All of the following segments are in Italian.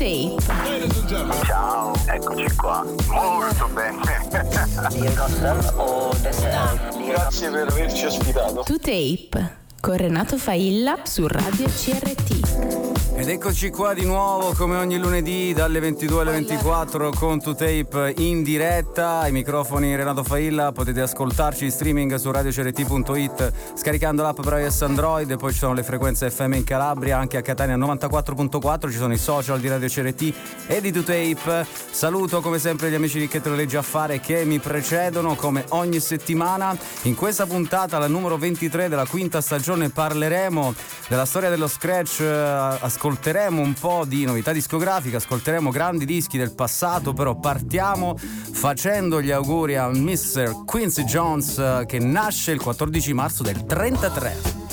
Tape. Ciao, eccoci qua. Molto bene. Grazie per averci ospitato. To Tape con Renato Failla su Radio CRT. Ed eccoci qua di nuovo come ogni lunedì dalle 22 alle 24 con 2Tape in diretta. Ai microfoni Renato Failla, potete ascoltarci in streaming su radiocrt.it scaricando l'app per iOS Android, poi ci sono le frequenze FM in Calabria, anche a Catania 94.4, ci sono i social di Radio CRT e di 2Tape. Saluto come sempre gli amici di Che te lo leggi a fare che mi precedono come ogni settimana. In questa puntata, la numero 23 della quinta stagione, parleremo della storia dello scratch ascoltando ascolteremo un po' di novità discografiche, ascolteremo grandi dischi del passato, però partiamo facendo gli auguri a Mr. Quincy Jones eh, che nasce il 14 marzo del 33.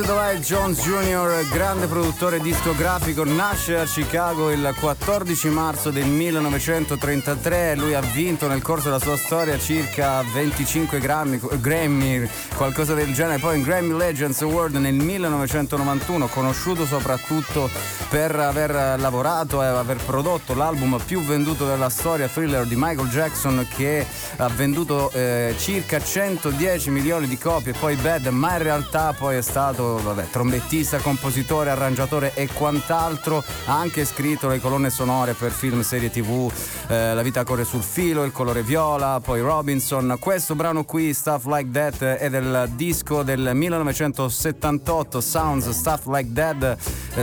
James Dwight Jones Jr., grande produttore discografico, nasce a Chicago il 14 marzo del 1933. Lui ha vinto nel corso della sua storia circa 25 Grammy, Grammy qualcosa del genere. Poi in Grammy Legends Award nel 1991, conosciuto soprattutto per aver lavorato e aver prodotto l'album più venduto della storia, Thriller di Michael Jackson, che ha venduto eh, circa 110 milioni di copie. Poi Bad, ma in realtà poi è stato vabbè, trombettista, compositore, arrangiatore e quant'altro. Ha anche scritto le colonne sonore per film, serie tv, eh, La vita corre sul filo, Il colore viola, poi Robinson. Questo brano qui, Stuff Like That, è del disco del 1978, Sounds Stuff Like That.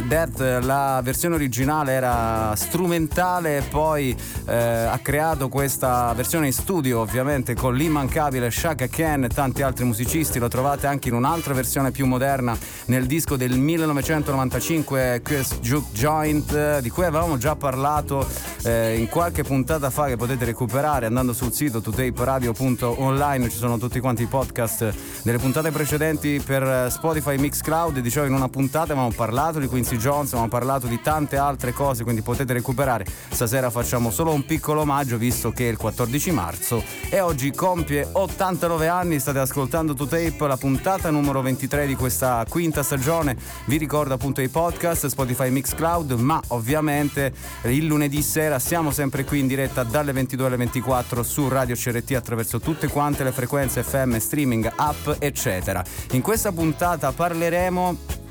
That la versione originale era strumentale, poi eh, ha creato questa versione in studio, ovviamente con l'immancabile Shaka Khan e tanti altri musicisti. Lo trovate anche in un'altra versione più moderna nel disco del 1995 Chris Juke Joint di cui avevamo già parlato eh, in qualche puntata fa che potete recuperare andando sul sito totaperadio.online ci sono tutti quanti i podcast delle puntate precedenti per Spotify Mixcloud. Dicevo in una puntata avevamo parlato di Quincy Jones avevamo parlato di tante altre cose quindi potete recuperare. Stasera facciamo solo un piccolo omaggio visto che è il 14 marzo e oggi compie 89 anni. State ascoltando To Tape la puntata numero 23 di questa quinta stagione. Vi ricordo appunto i podcast, Spotify Mixcloud, ma ovviamente il lunedì sera siamo sempre qui in diretta dalle 22 alle 24 su Radio CRT attraverso tutte quante le frequenze FM, streaming, app, eccetera. In questa puntata parleremo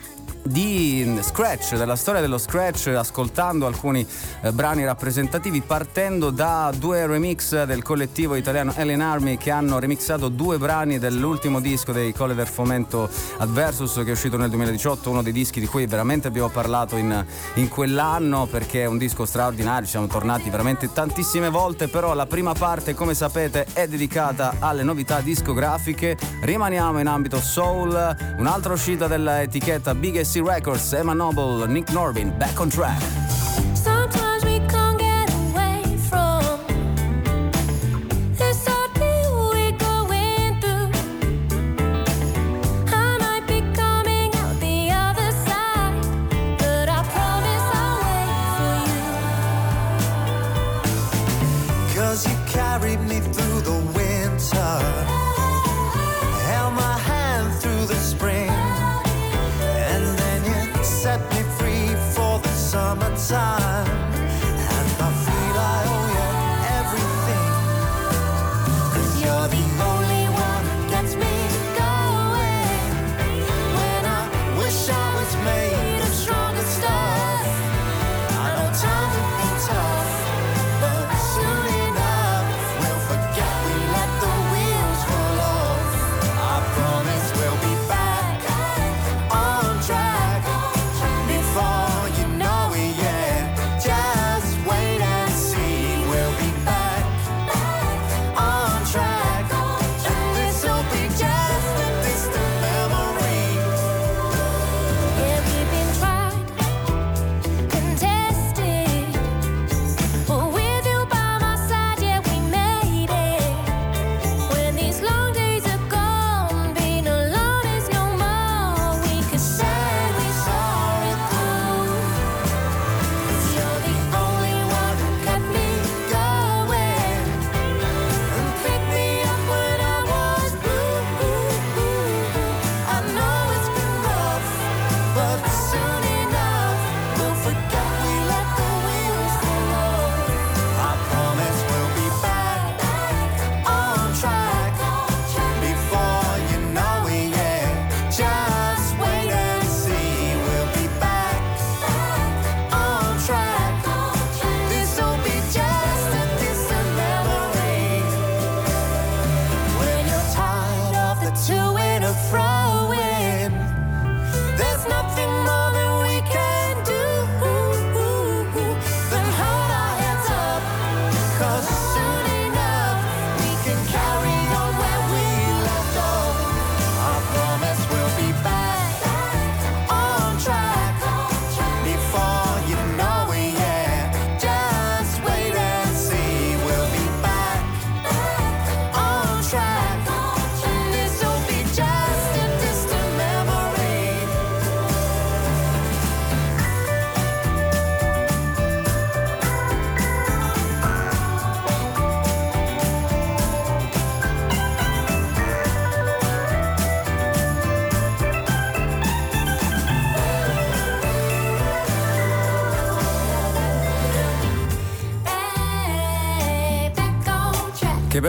di scratch, della storia dello scratch, ascoltando alcuni eh, brani rappresentativi, partendo da due remix del collettivo italiano Alien Army che hanno remixato due brani dell'ultimo disco dei Colle del Fomento Adversus che è uscito nel 2018, uno dei dischi di cui veramente abbiamo parlato in, in quell'anno perché è un disco straordinario, ci siamo tornati veramente tantissime volte, però la prima parte come sapete è dedicata alle novità discografiche, rimaniamo in ambito soul, un'altra uscita dell'etichetta Big S Records, Emma Noble, Nick Norbin, back on track. Che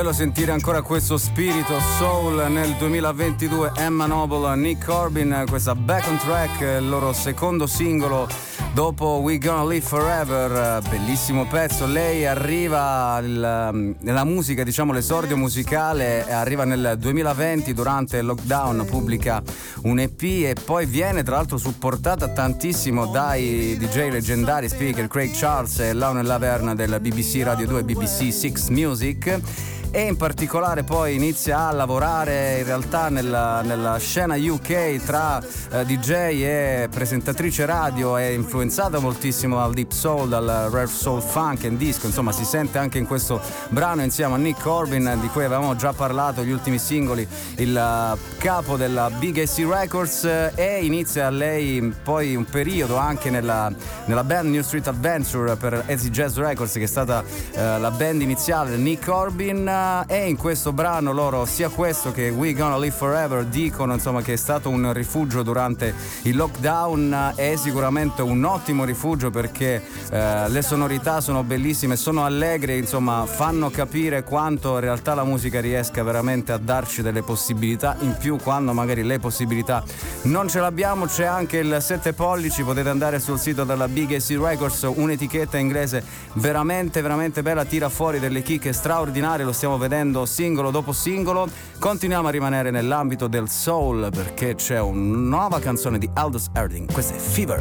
bello sentire ancora questo spirito soul nel 2022 Emma Noble, Nick Corbin, questa Back on Track, il loro secondo singolo dopo We Gonna Live Forever, bellissimo pezzo. Lei arriva il, nella musica, diciamo l'esordio musicale, arriva nel 2020 durante il lockdown, pubblica un EP e poi viene tra l'altro supportata tantissimo dai DJ leggendari speaker Craig Charles e Lionel Laverne del BBC Radio 2 BBC Six Music e in particolare poi inizia a lavorare in realtà nella, nella scena UK tra eh, DJ e presentatrice radio, è influenzata moltissimo dal deep soul, dal rare soul funk e disco, insomma si sente anche in questo brano insieme a Nick Corbin di cui avevamo già parlato, gli ultimi singoli, il uh, capo della Big AC Records eh, e inizia lei poi un periodo anche nella, nella band New Street Adventure per AC Jazz Records che è stata uh, la band iniziale di Nick Corbin e in questo brano loro sia questo che We Gonna Live Forever dicono insomma che è stato un rifugio durante il lockdown. È sicuramente un ottimo rifugio perché eh, le sonorità sono bellissime, sono allegre, insomma fanno capire quanto in realtà la musica riesca veramente a darci delle possibilità in più quando magari le possibilità non ce l'abbiamo, c'è anche il 7 pollici, potete andare sul sito della Big AC Records, un'etichetta inglese veramente veramente bella, tira fuori delle chicche straordinarie, lo stiamo stiamo vedendo singolo dopo singolo. Continuiamo a rimanere nell'ambito del soul perché c'è una nuova canzone di Aldous Erding. Questa è Fever.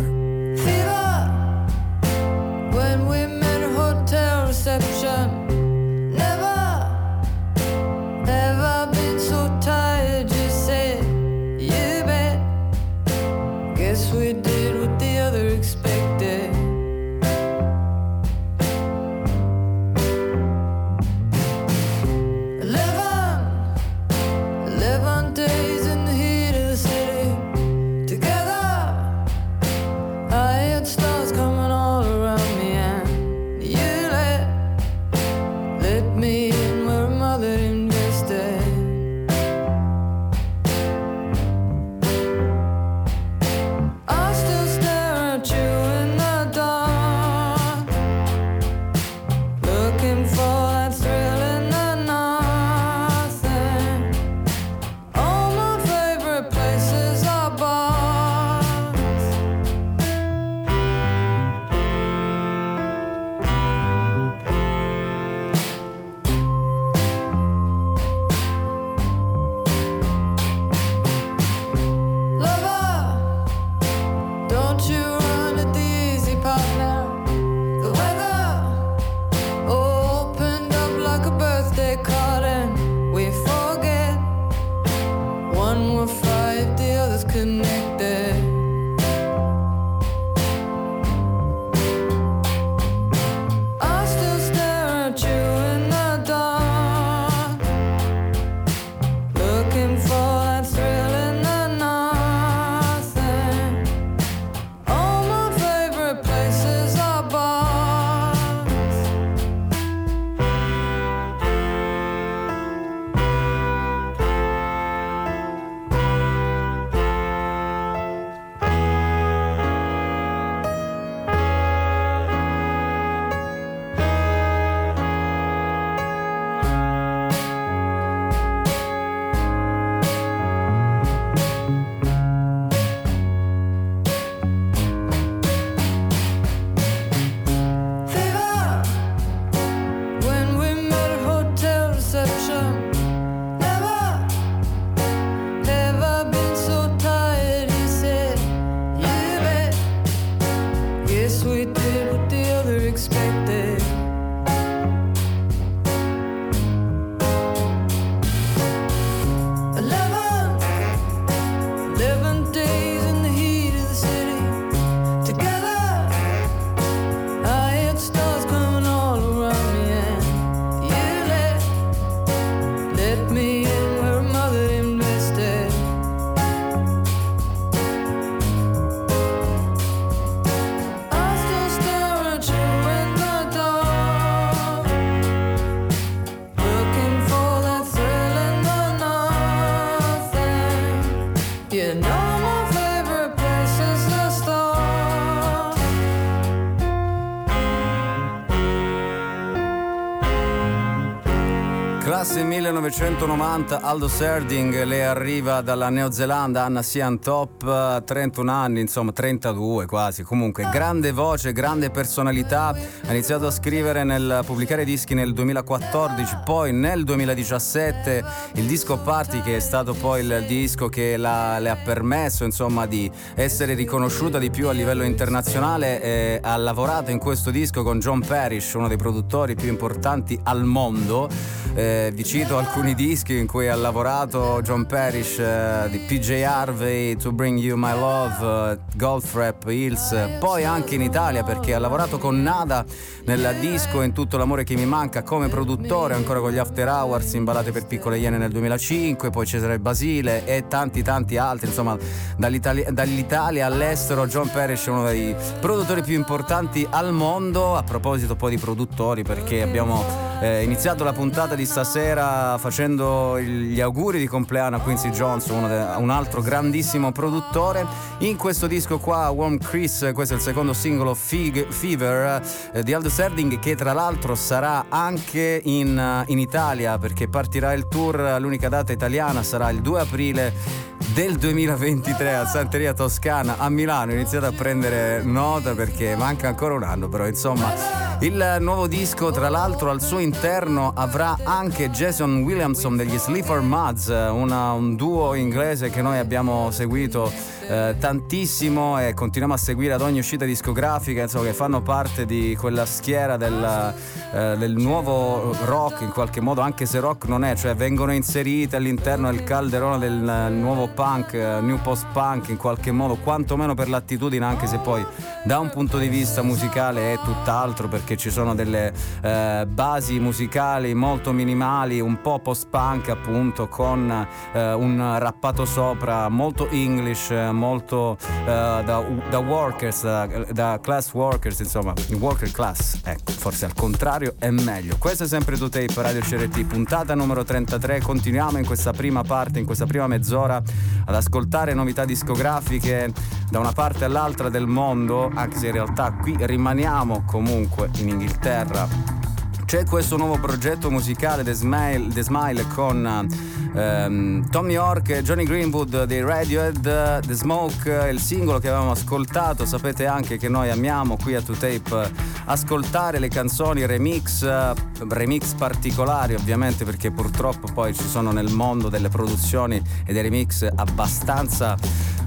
Fever. Classe 1990, Aldo Serding le arriva dalla Neozelanda, Anna Sian Top, 31 anni, insomma 32 quasi, comunque grande voce, grande personalità, ha iniziato a scrivere, nel pubblicare dischi nel 2014, poi nel 2017 il disco Party che è stato poi il disco che la, le ha permesso insomma di essere riconosciuta di più a livello internazionale, eh, ha lavorato in questo disco con John Parrish, uno dei produttori più importanti al mondo. Eh, vi cito alcuni dischi in cui ha lavorato John Parrish eh, di PJ Harvey, To Bring You My Love, eh, Golf Rap, Hills, poi anche in Italia perché ha lavorato con Nada nel disco In tutto l'amore che mi manca come produttore, ancora con gli After Hours in per piccole iene nel 2005, poi Cesare Basile e tanti tanti altri, insomma dall'Italia, dall'Italia all'estero John Parrish è uno dei produttori più importanti al mondo, a proposito poi di produttori perché abbiamo eh, iniziato la puntata di stasera facendo gli auguri di compleanno a Quincy Jones, de, un altro grandissimo produttore. In questo disco qua, Warm Chris, questo è il secondo singolo Fig, Fever eh, di Aldo Serding, che tra l'altro sarà anche in, in Italia perché partirà il tour, l'unica data italiana sarà il 2 aprile del 2023 a Santeria Toscana a Milano. Iniziate a prendere nota perché manca ancora un anno, però insomma. Il nuovo disco, tra l'altro, al suo interno avrà anche Jason Williamson degli Sleeper Muds, un duo inglese che noi abbiamo seguito eh, tantissimo e continuiamo a seguire ad ogni uscita discografica, insomma, che fanno parte di quella schiera del, eh, del nuovo rock in qualche modo, anche se rock non è, cioè vengono inserite all'interno del calderone del nuovo punk, eh, new post punk in qualche modo, quantomeno per l'attitudine, anche se poi da un punto di vista musicale è tutt'altro perché ci sono delle eh, basi musicali molto minimali, un po' post punk appunto con eh, un rappato sopra molto English, molto uh, da, da, workers, da, da, class workers, insomma, worker class. Ecco, forse al contrario è meglio. Questo è sempre tu tape Radio CRT, puntata numero 33. Continuiamo in questa prima parte, in questa prima mezz'ora ad ascoltare novità discografiche da una parte all'altra del mondo, anche se in realtà qui rimaniamo comunque in Inghilterra c'è questo nuovo progetto musicale The Smile, The Smile con ehm, Tom York e Johnny Greenwood dei Radiohead, The Smoke, il singolo che avevamo ascoltato. Sapete anche che noi amiamo qui a 2Tape ascoltare le canzoni remix, remix particolari ovviamente perché purtroppo poi ci sono nel mondo delle produzioni e dei remix abbastanza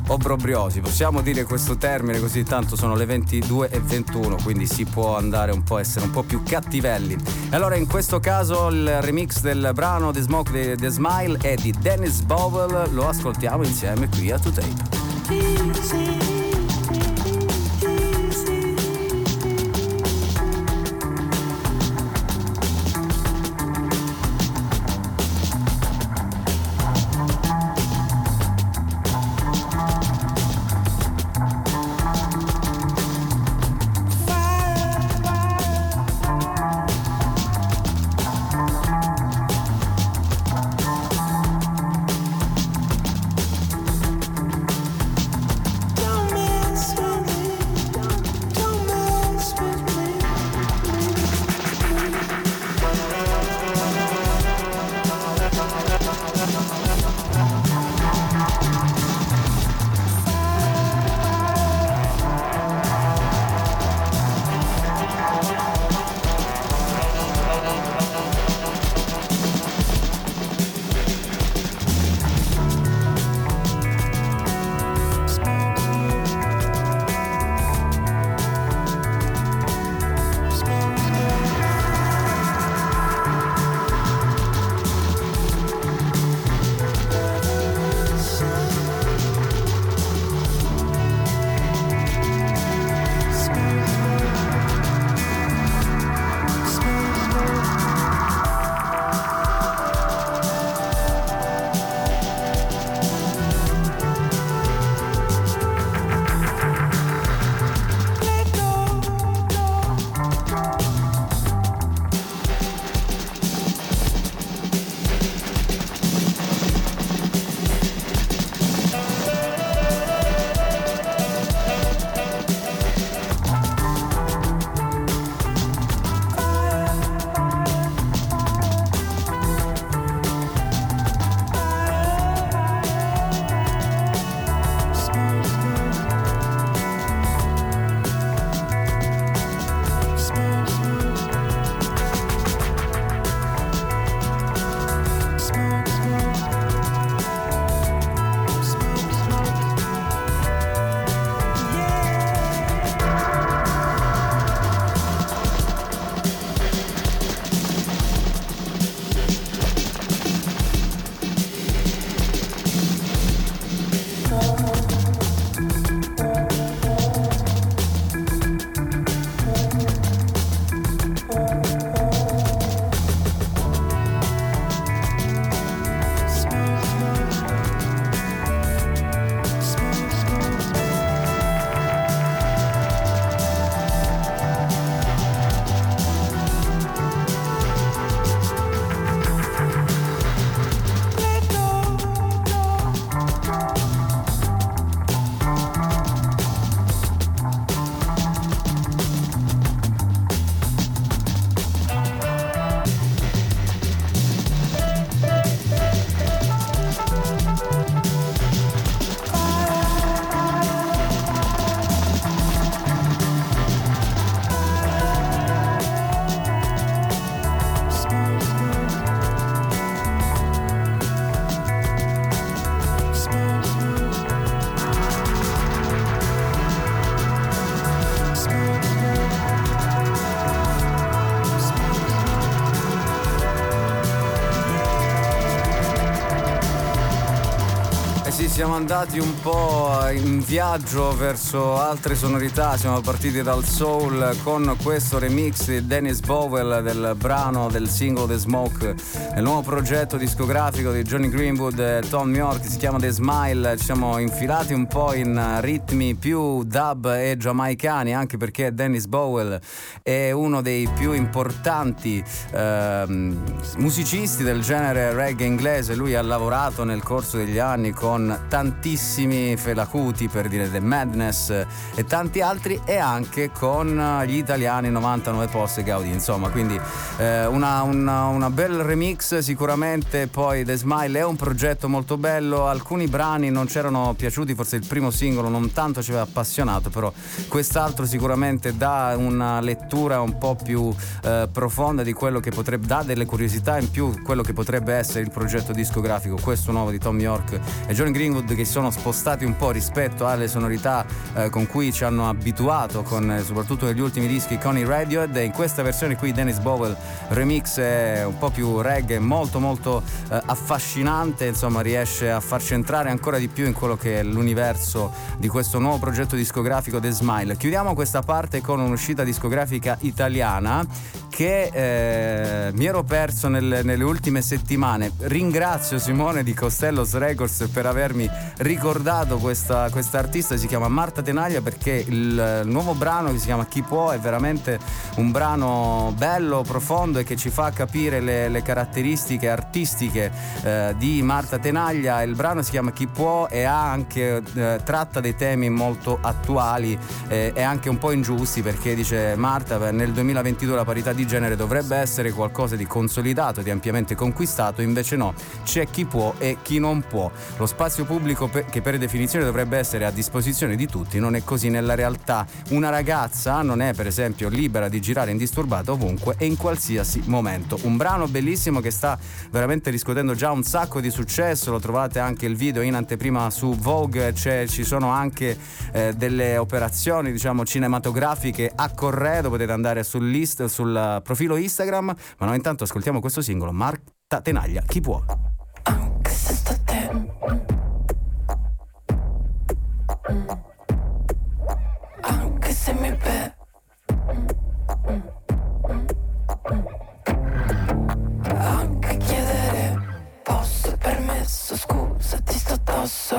obbrobriosi, possiamo dire questo termine così tanto sono le 22 e 21, quindi si può andare un po' essere un po' più cattivelli. Allora in questo caso il remix del brano The Smoke The, The Smile è di Dennis Bowell, lo ascoltiamo insieme qui a 2Tape. Siamo andati un po' in viaggio verso altre sonorità, siamo partiti dal soul con questo remix di Dennis Bowell del brano del singolo The Smoke, il nuovo progetto discografico di Johnny Greenwood e Tom York, si chiama The Smile, ci siamo infilati un po' in ritmi più dub e giamaicani, anche perché Dennis Bowell è uno dei più importanti eh, musicisti del genere reggae inglese, lui ha lavorato nel corso degli anni con tantissimi felacuti per dire The Madness e tanti altri e anche con gli italiani 99 posti Gaudi insomma. Quindi eh, una, una, una, bel remix sicuramente. Poi The Smile è un progetto molto bello. Alcuni brani non c'erano piaciuti forse il primo singolo non tanto ci aveva appassionato però quest'altro sicuramente dà una lettura un po' più eh, profonda di quello che potrebbe dà delle curiosità in più quello che potrebbe essere il progetto discografico questo nuovo di Tom York e John Greenwood che sono spostati un po' rispetto alle sonorità eh, con cui ci hanno abituato, con, eh, soprattutto negli ultimi dischi con i Radiohead. E in questa versione qui Dennis Bowell remix è un po' più reggae, molto molto eh, affascinante, insomma riesce a farci entrare ancora di più in quello che è l'universo di questo nuovo progetto discografico The Smile. Chiudiamo questa parte con un'uscita discografica italiana che eh, mi ero perso nel, nelle ultime settimane. Ringrazio Simone di Costellos Records per avermi ricordato questa artista, si chiama Marta Tenaglia perché il, il, nuovo brano che si chiama Chi può è veramente un brano bello, profondo e che ci fa capire le, le caratteristiche artistiche eh, di Marta Tenaglia. Il brano si chiama Chi può e anche, eh, tratta dei temi molto attuali eh, e anche un po' ingiusti perché dice Marta nel 2022 la parità di genere dovrebbe essere qualcosa di consolidato, di ampiamente conquistato, invece no, c'è chi può e chi non può. Lo spazio pubblico che per definizione dovrebbe essere a disposizione di tutti non è così nella realtà. Una ragazza non è per esempio libera di girare indisturbata ovunque e in qualsiasi momento. Un brano bellissimo che sta veramente riscuotendo già un sacco di successo, lo trovate anche il video in anteprima su Vogue, cioè, ci sono anche eh, delle operazioni diciamo cinematografiche a corredo, potete andare sull'ist, sul profilo Instagram, ma noi intanto ascoltiamo questo singolo, Marta Tenaglia, chi può? Anche se sto te. Anche se mi be. Anche chiedere, posso permesso, scusa ti sto addosso.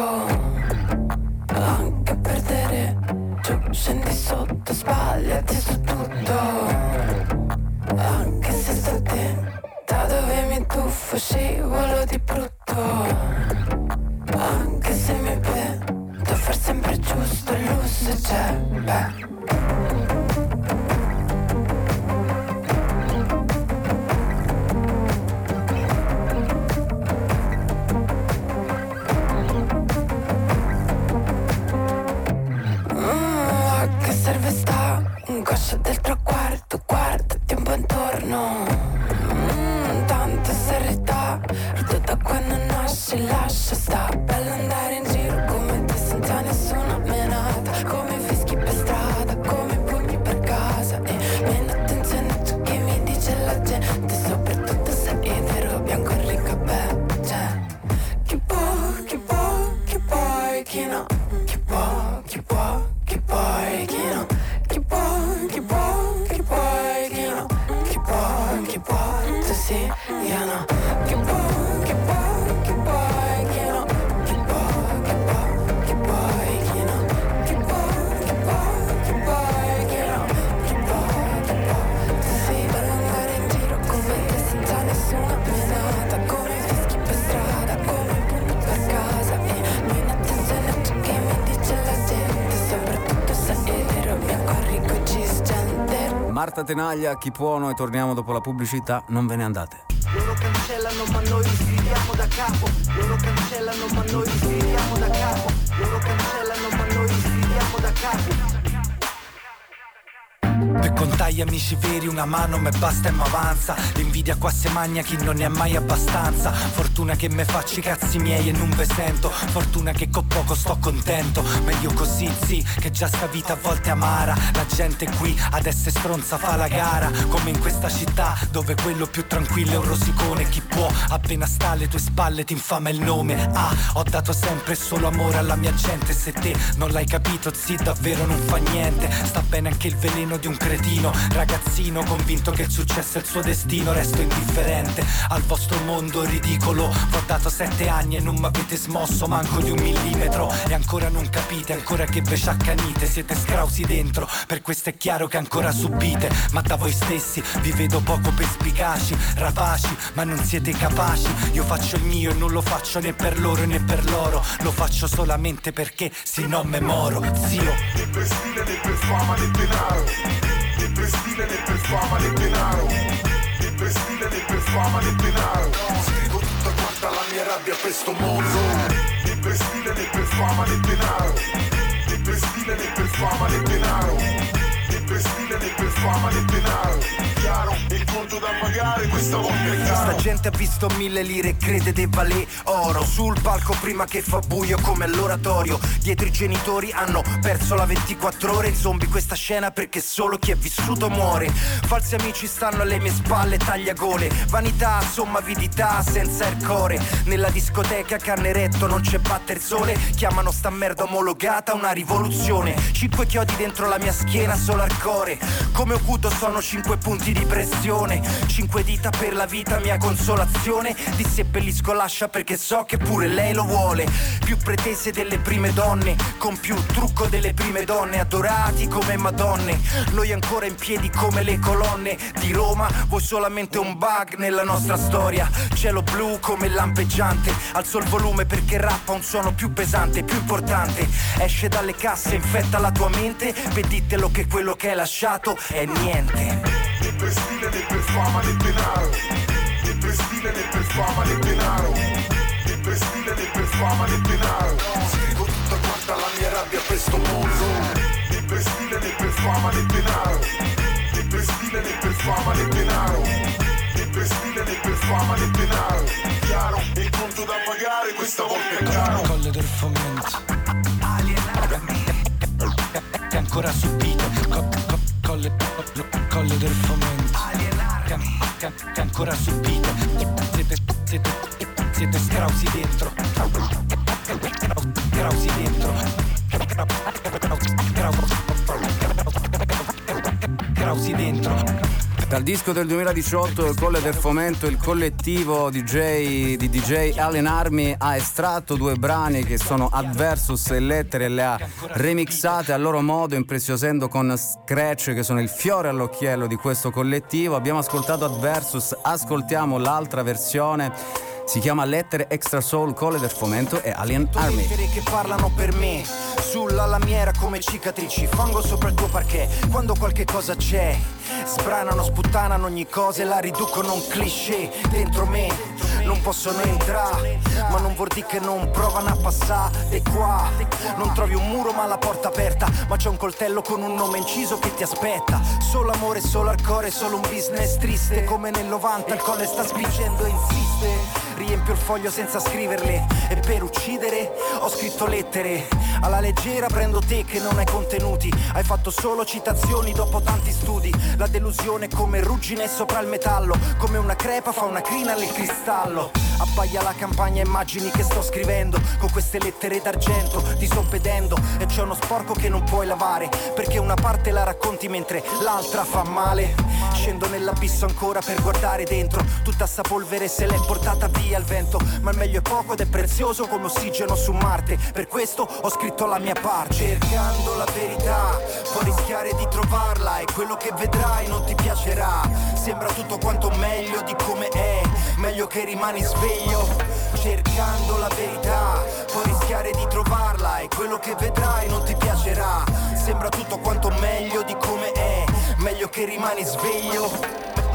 Anche scendi sotto, sbagliati su tutto. Anche se sto da dove mi tuffo scivolo di brutto Anche se mi vedo far sempre giusto, il lusso c'è, beh Angoscia del traguardo, guardati un po' intorno mm, Tanta serietà, ridotta quando nasci, lascia. Sta Bella andare in giro come te senza nessuna menata Come Marta Tenaglia, chi può, noi torniamo dopo la pubblicità, non ve ne andate. Loro cancellano ma noi riscriviamo da capo. Loro cancellano ma noi riscriviamo da capo. Loro cancellano ma noi riscriviamo da capo Per contare amici veri una mano me basta e m'avanza L'invidia qua se magna chi non ne ha mai abbastanza. Fortuna che me faccio i cazzi miei e non ve sento. Fortuna che con poco sto contento. Meglio così zi che già sta vita a volte amara. La gente qui adesso è stronza fa la gara. Come in questa città dove quello più tranquillo è un rosicone. Chi può appena sta alle tue spalle ti infama il nome. Ah ho dato sempre solo amore alla mia gente. Se te non l'hai capito zi davvero non fa niente. Sta bene anche il veleno di un credito cretino, ragazzino convinto che il successo è il suo destino, resto indifferente al vostro mondo ridicolo. Ho dato sette anni e non mi avete smosso manco di un millimetro e ancora non capite, ancora che ve accanite, siete scrausi dentro, per questo è chiaro che ancora subite, ma da voi stessi vi vedo poco perspicaci, rapaci, ma non siete capaci. Io faccio il mio e non lo faccio né per loro né per loro, lo faccio solamente perché se no me moro, zio. Né per stile né per fama né denaro Né per stile né per fama né denaro. Né per stile né per fama né denaro. Scrivo tutta quanta la mia rabbia per sto mondo. Né per stile né per fama né denaro. Né per stile né per fama né denaro per stile né per fama né denaro chiaro il conto da pagare questa volta è caro Sta gente ha visto mille lire crede de valè oro. Sul palco prima che fa buio come all'oratorio. Dietro i genitori hanno perso la 24 ore. Zombie questa scena perché solo chi è vissuto muore. Falsi amici stanno alle mie spalle tagliagole Vanità, somma avidità senza il core Nella discoteca canneretto non c'è batter sole. Chiamano sta merda omologata una rivoluzione. Cinque chiodi dentro la mia schiena solo al core Come Okuto sono cinque punti di pressione. Cinque dita per la vita mia consolazione. Ti seppellisco lascia perché so che pure lei lo vuole. Più pretese delle prime donne Con più trucco delle prime donne. Adorati come madonne Noi ancora in piedi come le colonne Di Roma. Voi solamente un bug nella nostra storia? Cielo blu come lampeggiante. Alzo il volume perché rappa un suono più pesante Più importante. Esce dalle casse, infetta la tua mente. Veditelo che quello che hai lasciato è niente. Né per stile né per fama né denaro. Né per stile né per fama né denaro. Né per stile né per fama né denaro. Scrivo tutta quanta la mia rabbia per sto mondo. Né per stile né per fama né denaro. Né per stile né per fama né denaro. Né per stile né per fama né denaro. Chiaro, il conto da pagare questa volta è caro Colle del fomento. Che ancora subito colle, colle del fomento. Che, che, che ancora subito siete, siete, siete scrausi dentro. Scrausi dentro. Scrausi dentro Dal disco del 2018, il Colle del Fomento, il collettivo DJ, di DJ Allen Army ha estratto due brani che sono Adversus e Lettere e le ha remixate a loro modo, impreziosendo con scratch che sono il fiore all'occhiello di questo collettivo. Abbiamo ascoltato Adversus, ascoltiamo l'altra versione. Si chiama Lettere Extra Soul, Colle del Fomento e Alien Army. che parlano per me Sulla lamiera come cicatrici. Fango sopra il tuo parquet Quando qualche cosa c'è. Sbranano, sputtanano ogni cosa E la riducono a un cliché. Dentro me non possono entrare Ma non vuol dire che non provano a passare. E qua non trovi un muro ma la porta aperta. Ma c'è un coltello con un nome inciso che ti aspetta. Solo amore, solo al cuore, solo un business triste. Come nel 90 il colle sta spingendo e insiste. Riempio il foglio senza scriverle. E per uccidere ho scritto lettere Alla leggera prendo te che non hai contenuti. Hai fatto solo citazioni dopo tanti studi. La delusione come ruggine sopra il metallo. Come una crepa fa una crina nel cristallo. Abbaia la campagna immagini che sto scrivendo. Con queste lettere d'argento vedendo. E c'è uno sporco che non puoi lavare. Perché una parte la racconti mentre l'altra fa male. Scendo nell'abisso ancora per guardare dentro. Tutta sta polvere se l'è portata via al vento. Ma il meglio è poco ed è prezioso come ossigeno su Marte. Per questo ho scritto la mia parte. Cercando la verità Puoi rischiare di trovarla E quello che vedrai non ti piacerà. Sembra tutto quanto meglio di come è Meglio che rimani sveglio. Cercando la verità Puoi rischiare di trovarla E quello che vedrai non ti piacerà. Sembra tutto quanto meglio di come è Meglio che rimani sveglio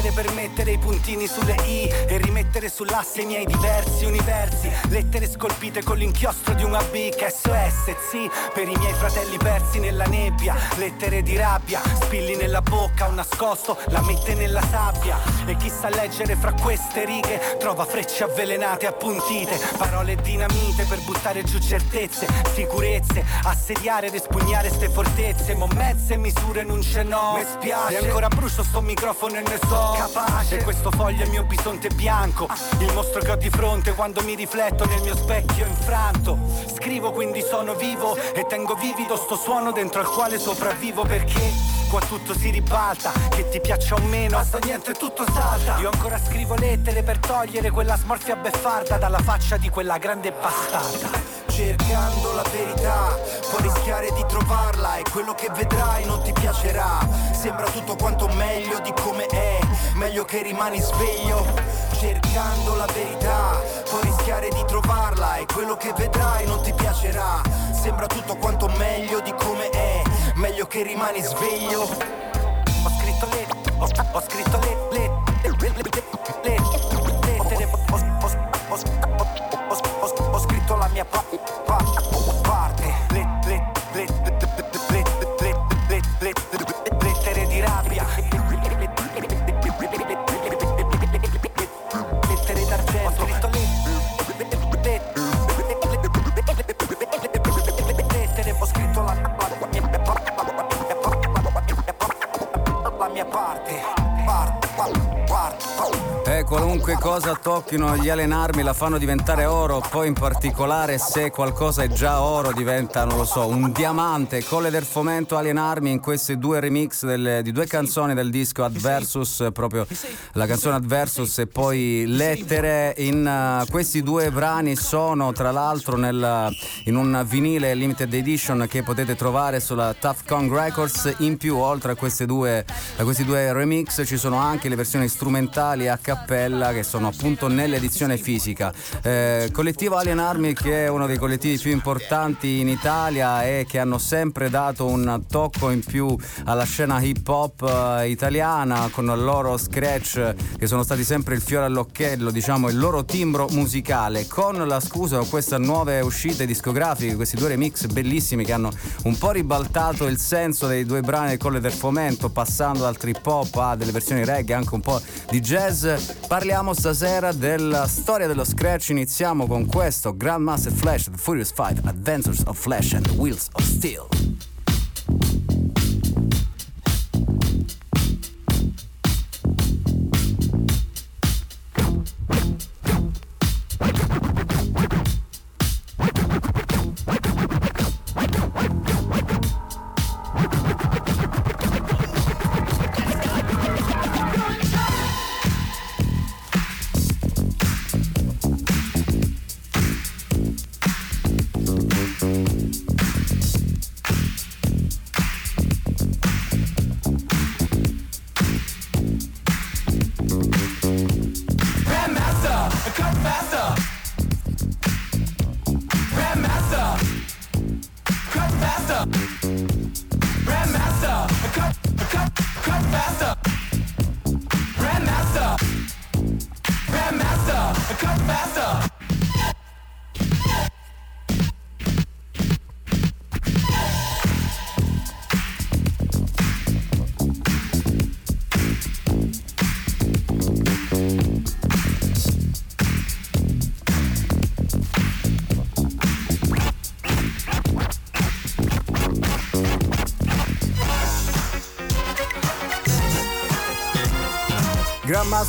lettere per mettere i puntini sulle i e rimettere sull'asse i miei diversi universi. Lettere scolpite con l'inchiostro di un AB che SOS, sì, per i miei fratelli persi nella nebbia. Lettere di rabbia, spilli nella bocca, un nascosto, la mette nella sabbia. E chi sa leggere fra queste righe trova frecce avvelenate, appuntite, parole dinamite per buttare giù certezze, sicurezze, assediare ed espugnare ste fortezze. Mo mezze misure non ce n'ho, mi spiace. E ancora brucio sto microfono e ne so capace. E questo foglio è il mio bisonte bianco, il mostro che ho di fronte quando mi rifletto nel mio specchio infranto. Scrivo quindi sono vivo e tengo vivido sto suono dentro al quale sopravvivo perché qua tutto si ribalta Che ti piaccia o meno, basta niente, tutto salta Io ancora scrivo lettere per togliere quella smorfia beffarda Dalla faccia di quella grande bastarda cercando la verità Puoi rischiare di trovarla e quello che vedrai non ti piacerà Sembra tutto quanto meglio di come è Meglio che rimani sveglio Cercando la verità Puoi rischiare di trovarla e quello che vedrai non ti piacerà Sembra tutto quanto meglio di come è Meglio che rimani sveglio Ho scritto le Ho, ho scritto le, le, le, le, le, le, lettere ho, ho, ho, ho scritto la mia pa, pa, parte cosa tocchino gli allenarmi la fanno diventare oro, poi in particolare se qualcosa è già oro diventa, non lo so, un diamante. Colle del Fomento allenarmi in questi due remix delle, di due canzoni del disco Adversus, proprio la canzone Adversus e poi Lettere. In uh, questi due brani sono tra l'altro nel, in un vinile limited edition che potete trovare sulla Tough Kong Records. In più, oltre a, due, a questi due remix, ci sono anche le versioni strumentali a cappella che sono appunto nell'edizione fisica. Eh, collettivo Alien Army che è uno dei collettivi più importanti in Italia e che hanno sempre dato un tocco in più alla scena hip hop eh, italiana con il loro scratch che sono stati sempre il fiore all'occhiello, diciamo il loro timbro musicale con la scusa di queste nuove uscite discografiche, questi due remix bellissimi che hanno un po' ribaltato il senso dei due brani del Colle del Fomento passando dal trip hop a delle versioni reggae anche un po' di jazz Parliamo stasera della storia dello scratch. Iniziamo con questo Grandmaster Flash, The Furious 5, Adventures of Flash and Wheels of Steel.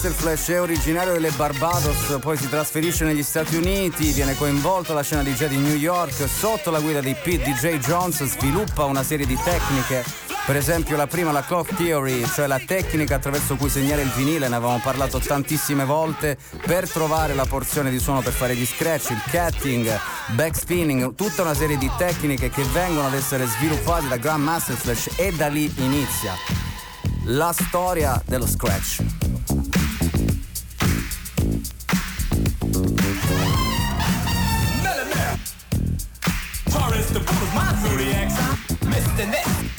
Grandmaster Flash è originario delle Barbados, poi si trasferisce negli Stati Uniti, viene coinvolto alla scena DJ di New York, sotto la guida di Pete DJ Jones sviluppa una serie di tecniche, per esempio la prima la clock theory, cioè la tecnica attraverso cui segnare il vinile, ne avevamo parlato tantissime volte, per trovare la porzione di suono per fare gli scratch, il cutting, backspinning, tutta una serie di tecniche che vengono ad essere sviluppate da Grandmaster Flash e da lì inizia la storia dello scratch. The Brooklyn, my zodiac sign, Mr. Net.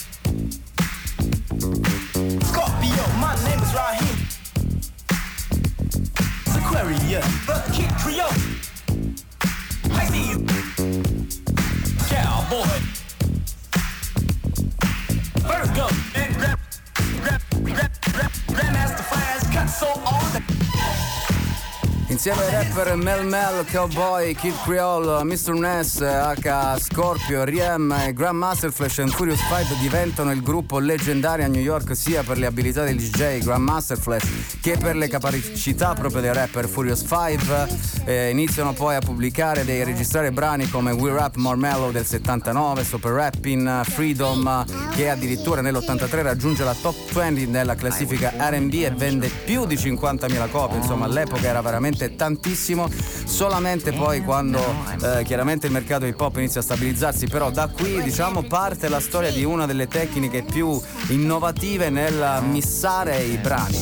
Insieme ai rapper Mel Mel, Cowboy, Kid Creole, Mr. Ness, H. Scorpio, Riem e Grandmaster Flash and Furious 5 diventano il gruppo leggendario a New York sia per le abilità del DJ Grandmaster Flash che per le capacità proprio dei rapper Furious 5. Eh, iniziano poi a pubblicare e registrare brani come We Rap More Mellow del 79, Super Rapping, Freedom che addirittura nell'83 raggiunge la top 20 nella classifica RB e vende più di 50.000 copie, insomma all'epoca era veramente tantissimo, solamente poi quando eh, chiaramente il mercato hip hop inizia a stabilizzarsi, però da qui diciamo parte la storia di una delle tecniche più innovative nel missare i brani.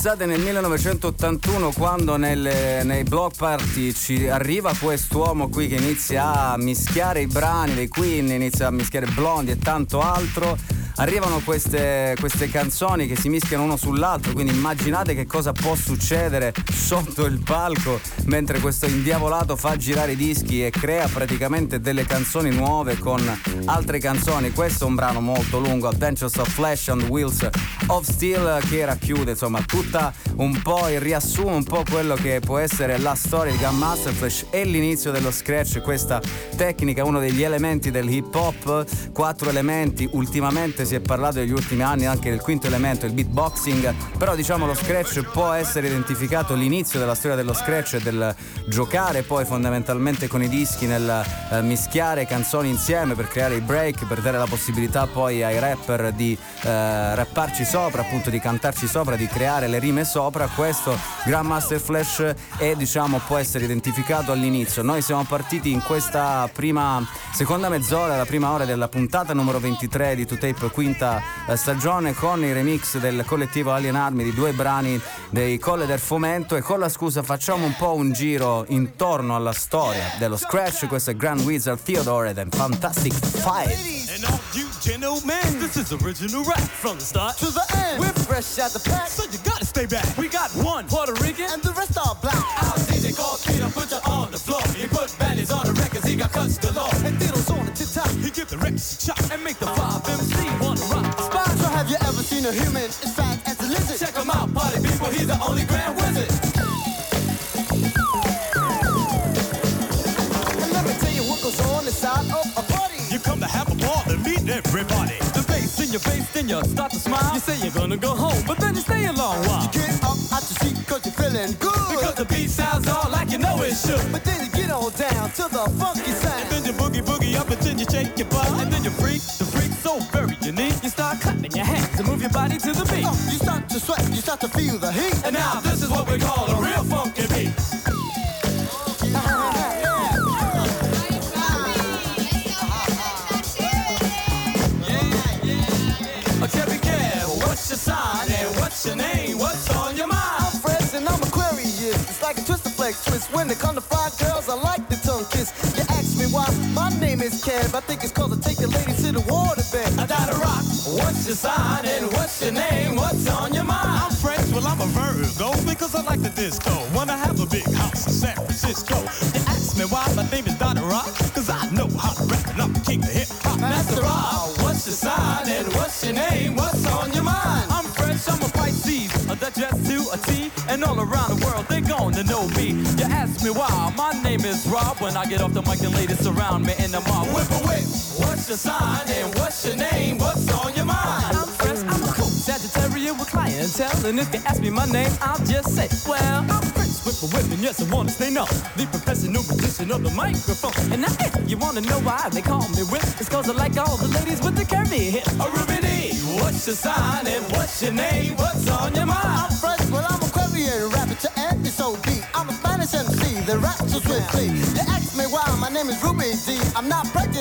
Pensate nel 1981 quando nelle- nei block party ci arriva quest'uomo qui che inizia a mischiare i brani dei Queen, inizia a mischiare Blondie e tanto altro. Arrivano queste, queste canzoni che si mischiano uno sull'altro, quindi immaginate che cosa può succedere sotto il palco mentre questo indiavolato fa girare i dischi e crea praticamente delle canzoni nuove con altre canzoni. Questo è un brano molto lungo, Adventures of Flash the Wheels of Steel, che racchiude insomma tutta un po' il riassumo, un po' quello che può essere la storia di Gun Master Flash e l'inizio dello scratch, questa tecnica, uno degli elementi del hip hop, quattro elementi, ultimamente si è parlato negli ultimi anni anche del quinto elemento, il beatboxing, però diciamo lo scratch può essere identificato l'inizio della storia dello scratch e del giocare poi fondamentalmente con i dischi nel eh, mischiare canzoni insieme per creare i break, per dare la possibilità poi ai rapper di eh, rapparci sopra, appunto di cantarci sopra, di creare le rime sopra, questo Grandmaster Flash è diciamo può essere identificato all'inizio. Noi siamo partiti in questa prima seconda mezz'ora, la prima ora della puntata numero 23 di 2Tape quinta eh, stagione con i remix del collettivo Alien Army di due brani dei Colle del Fomento e con la scusa facciamo un po' un giro intorno alla storia dello scratch, questo è Grand Wizard Theodore and Fantastic Five. And all you gentlemen, this is original rap from the start to the end. We're fresh out the pack, So you gotta stay back. We got one Puerto Rican. and the rest are black. Our DJ called Peter, put you on the floor. He got cuts galore. And Diddle's on the top. He give the records a shot and make the five MC wanna rock spot. So have you ever seen a human as fat as a lizard? Check him out, party people, he's the only grand wizard. And let me tell you what goes on inside of a party. You come to have a ball and meet everybody. The bass in your face, then you start to smile. You say you're gonna go home, but then you stay a long while. You Get up out your seat cause you're feeling good. Because the beat sounds all like you know it should. But then on down to the funky side, And then you boogie boogie up until you shake your butt. And then you freak, the freak so very unique. You start clapping your hands and move your body to the beat. Oh, you start to sweat, you start to feel the heat. And now this is what we call a real funky beat. Oh, Cherry what's your sign and what's your name? What's on your mind? I'm fresh and I'm Aquarius. It's like a twister flex twist. When they come to Kev. I think it's cause I take the ladies to the water bed. I gotta rock. What's your sign and what's your name? What's on your mind? I'm French, well I'm a Virgo because I like the disco. Wanna have a big house in San Francisco. You ask me why my name is Donna Rock, cause I know how to rap and I'm the king of hip hop. Master Rob, what's your sign and what's your name? What's on your mind? I'm French, I'm a Pisces, a Duchess to a T, and all around the gonna know me. You ask me why, my name is Rob. When I get off the mic and ladies surround me in the mob, whip a whip. What's your sign and what's your name? What's on your mind? I'm fresh. I'm a cool Sagittarius with clientele, and if you ask me my name, I'll just say, well, I'm French, whip a whip, and yes, I wanna stay numb. The professional musician of the microphone, and now if you wanna know why they call me whip, it's cause I like all the ladies with the curvy hips. A Ruby D, what's your sign and what's your name? What's on your mind? I'm fresh, well the rats sweet, please. They ask me why my name is Ruby D. I'm not pregnant.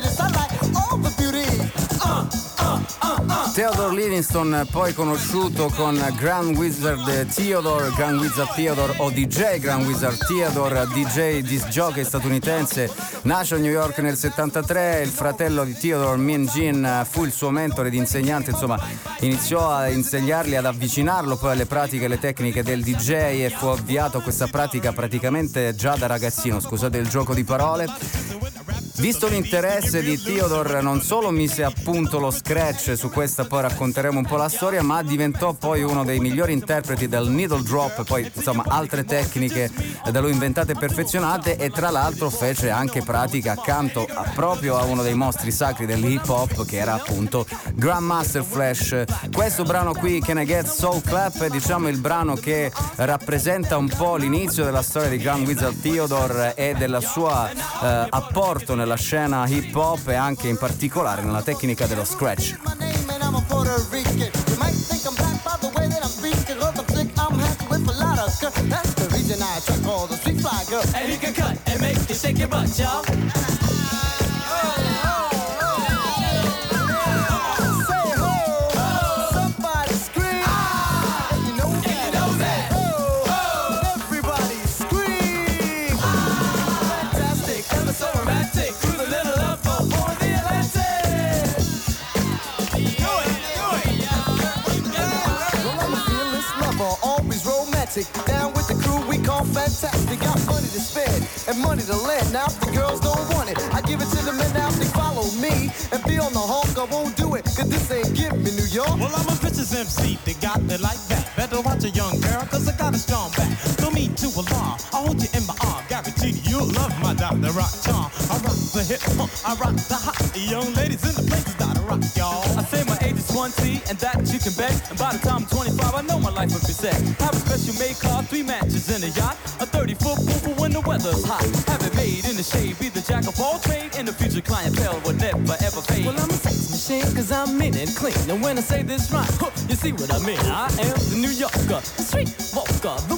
Theodore Livingston, poi conosciuto con Grand Wizard Theodore, Grand Wizard Theodore o DJ Grand Wizard Theodore, DJ disc jockey statunitense, nasce a New York nel 73, il fratello di Theodore, Min Jin, fu il suo mentore ed insegnante, insomma iniziò a insegnargli ad avvicinarlo poi alle pratiche e le tecniche del DJ e fu avviato a questa pratica praticamente già da ragazzino, scusate il gioco di parole. Visto l'interesse di Theodore non solo mise a punto lo scratch, su questa poi racconteremo un po' la storia, ma diventò poi uno dei migliori interpreti del needle drop, poi insomma altre tecniche da lui inventate e perfezionate e tra l'altro fece anche pratica accanto a, proprio a uno dei mostri sacri dell'hip hop che era appunto Grandmaster Flash. Questo brano qui, Can I Get Soul Clap, è diciamo il brano che rappresenta un po' l'inizio della storia di Grand Wizard Theodore e del suo eh, apporto nella scena hip hop e anche in particolare nella tecnica dello scratch. And he can cut and make you shake your butt, y'all. Fantastic. Got money to spend and money to lend. Now if the girls don't want it, I give it to the men. Now if they follow me and be on the hawk, I won't do it. Cause this ain't give me New York. Well, I'm a bitch's MC, they got it like that. Better watch a young girl, cause I got a strong back. Don't mean to alarm, I hold you in my arm. Guarantee you'll love my Dr. Rock charm. I rock the hip, I rock the hot. Young ladies in the place my age is 20 and that you can bet. And by the time I'm 25, I know my life will be set. Have a special made car, three matches in a yacht. A 30 foot pool for when the weather's hot. Have it made in the shade, be the jack of all trade. And the future clientele will never ever fade. Well, I'm a sex machine, cause I'm mean and clean. And when I say this rhyme, huh, you see what I mean. I am the New Yorker, the street walker, the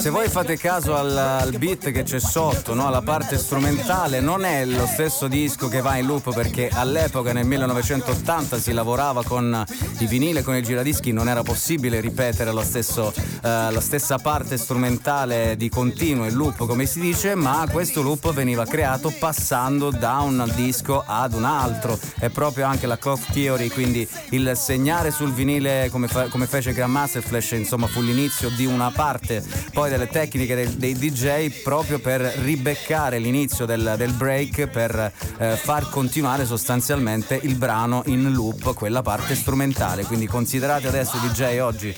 Se voi fate caso al, al beat che c'è sotto, no? alla parte strumentale, non è lo stesso disco che va in loop perché all'epoca nel 1980 si lavorava con i vinile, con i giradischi, non era possibile ripetere stesso, eh, la stessa parte strumentale di continuo in loop come si dice, ma questo loop veniva creato passando da un disco ad un altro. È proprio anche la clock theory, quindi il segnare sul vinile come, fa- come fece Grandmaster Flash, insomma fu l'inizio di una parte poi delle tecniche dei, dei DJ proprio per ribeccare l'inizio del, del break per eh, far continuare sostanzialmente il brano in loop, quella parte strumentale. Quindi considerate adesso i DJ oggi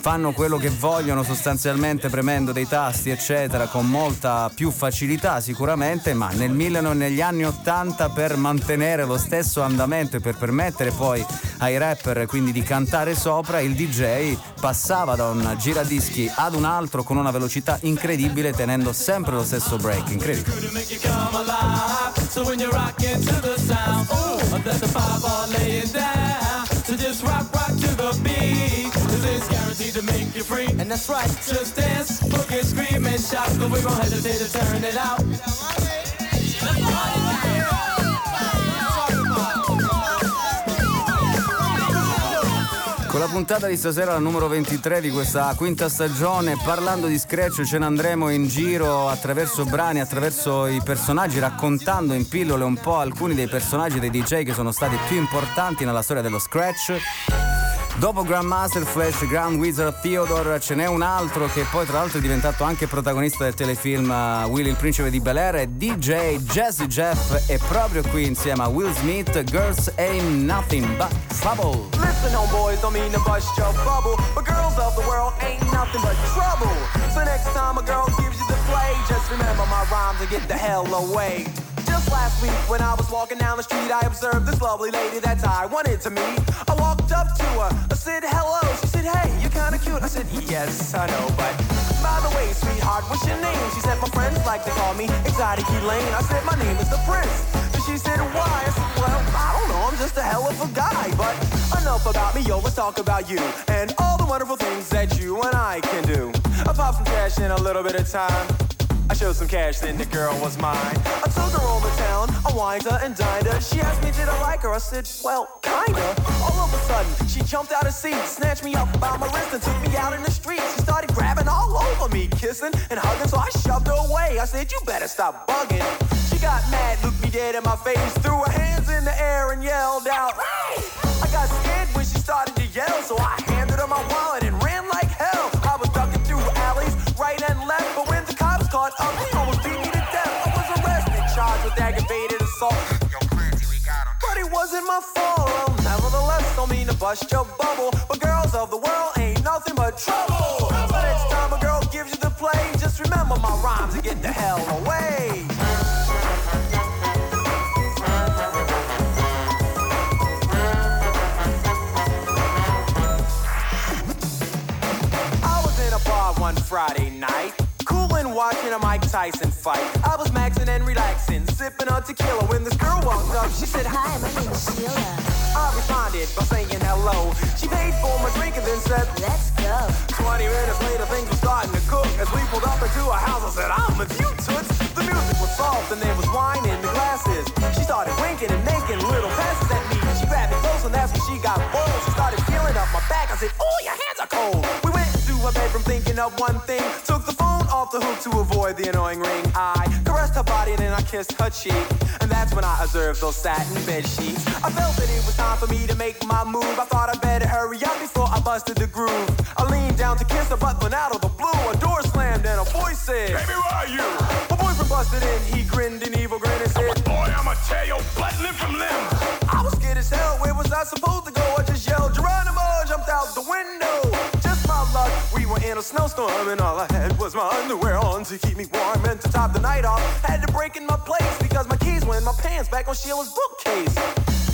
fanno quello che vogliono sostanzialmente premendo dei tasti eccetera con molta più facilità sicuramente ma nel 1000 negli anni 80 per mantenere lo stesso andamento e per permettere poi ai rapper quindi di cantare sopra il DJ passava da un giradischi ad un altro con una velocità incredibile tenendo sempre lo stesso break incredibile rocking to. Cause make you free. And that's right. Just dance, boogie, scream, and shout. But we gon' hesitate to turn it out. Con la puntata di stasera, la numero 23 di questa quinta stagione, parlando di Scratch ce ne andremo in giro attraverso brani, attraverso i personaggi, raccontando in pillole un po' alcuni dei personaggi dei DJ che sono stati più importanti nella storia dello Scratch. Dopo Grandmaster Flash, Grand Wizard Theodore, ce n'è un altro che poi tra l'altro è diventato anche protagonista del telefilm uh, Willy il principe di Bel Air, DJ Jazzy Jeff e proprio qui insieme a Will Smith, Girls Ain't Nothing But Trouble. Listen, homeboys, don't mean to bust your bubble, but girls of the world ain't nothing but trouble. So next time a girl gives you the play, just remember my rhymes and get the hell away. Just last week when I was walking down the street, I observed this lovely lady that I wanted to meet. I walked up to her, I said hello. She said, hey, you're kinda cute. I said, yes, I know, but by the way, sweetheart, what's your name? She said, my friends like to call me Exotic Elaine. I said, my name is the Prince. And she said, why? I said, well, I don't know, I'm just a hell of a guy. But enough about me, yo, let's talk about you and all the wonderful things that you and I can do. Pop some cash in a little bit of time. I showed some cash, then the girl was mine. I took her over town, I wined her and dined her. She asked me, did I like her? I said, well, kinda. All of a sudden, she jumped out of seat, snatched me up by my wrist and took me out in the street. She started grabbing all over me, kissing and hugging, so I shoved her away. I said, you better stop bugging. She got mad, looked me dead in my face, threw her hands in the air and yelled out, hey! My. Well, nevertheless, don't mean to bust your bubble. But girls of the world ain't nothing but trouble. So next time a girl gives you the play, just remember my rhymes and get the hell away. I was in a bar one Friday night. Coolin' watching a Mike Tyson fight. I was maxing and relaxing, sipping on tequila when this girl walked up. She said, Hi, my name is Sheila. I responded by saying hello. She paid for my drink and then said, Let's go. 20 minutes later, things were starting to cook. As we pulled up into a house, I said, I'm with you, Toots. The music was soft and there was wine in the glasses. She started winking and making little passes at me. She grabbed me close and that's when she got bold. She started feeling up my back. I said, Oh, your hands are cold. We went into her bedroom thinking of one thing. Took the phone off the hook to avoid the annoying ring. I her body and then I kissed her cheek. And that's when I observed those satin bed sheets. I felt that it was time for me to make my move. I thought I'd better hurry up before I busted the groove. I leaned down to kiss her, but when out of the blue, a door slammed and a voice said, Baby, where are you? My boyfriend busted in, he grinned an evil grin and said, Boy, I'ma tear your butt limb from limb. I was scared as hell. Where was I supposed to go? I just yelled Geronimo, jumped out the window. We were in a snowstorm, and all I had was my underwear on to keep me warm. And to top the night off, had to break in my place because my keys were in my pants back on Sheila's bookcase.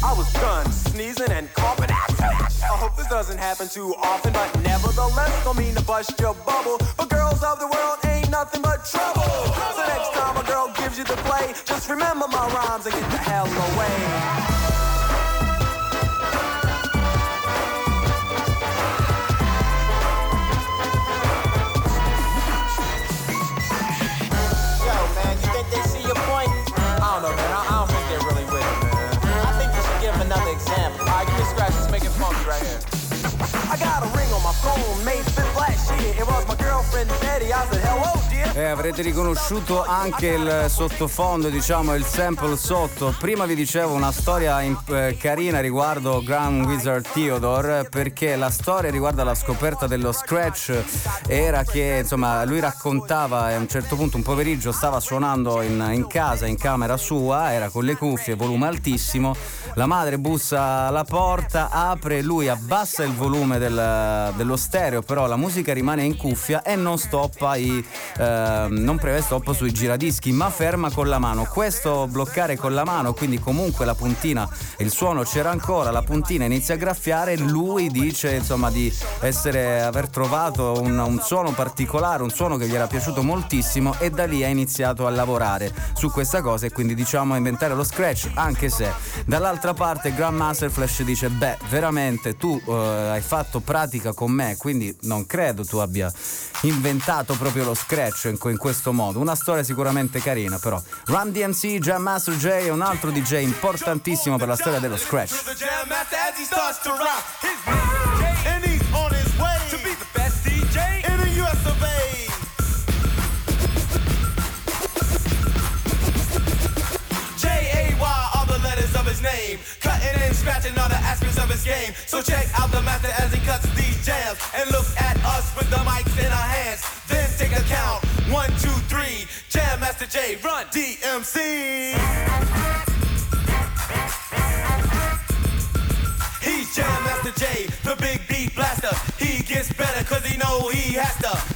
I was done sneezing and coughing. I hope this doesn't happen too often, but nevertheless, don't mean to bust your bubble. But girls of the world ain't nothing but trouble. So next time a girl gives you the play, just remember my rhymes and get the hell away. Was my girlfriend Betty. I said, hello, dear. E avrete riconosciuto anche il sottofondo, diciamo, il sample sotto. Prima vi dicevo una storia in- eh, carina riguardo Grand Wizard Theodore, perché la storia riguardo alla scoperta dello scratch era che, insomma, lui raccontava a un certo punto un pomeriggio stava suonando in, in casa, in camera sua, era con le cuffie, volume altissimo. La madre bussa alla porta, apre, lui abbassa il volume del- dello stereo, però la musica rimane in cuffia e non stoppa i, ehm, non prevede stop sui giradischi, ma ferma con la mano. Questo bloccare con la mano, quindi comunque la puntina, il suono c'era ancora, la puntina inizia a graffiare, lui dice insomma di essere, aver trovato un, un suono particolare, un suono che gli era piaciuto moltissimo e da lì ha iniziato a lavorare su questa cosa e quindi diciamo a inventare lo scratch, anche se dall'altra parte Grandmaster Flash dice beh veramente tu eh, hai fatto pratica con me, quindi non credo tu abbia inventato proprio lo scratch in, in questo modo. Una storia sicuramente carina, però. Run DMC, Jam Master J è un altro DJ importantissimo per la storia dello scratch. name Cutting and scratching all the aspects of his game So check out the master as he cuts these jams And look at us with the mics in our hands Then take a count, one, two, three Jam Master J, run DMC He's Jam Master J, the big beat blaster. He gets better cause he know he has to.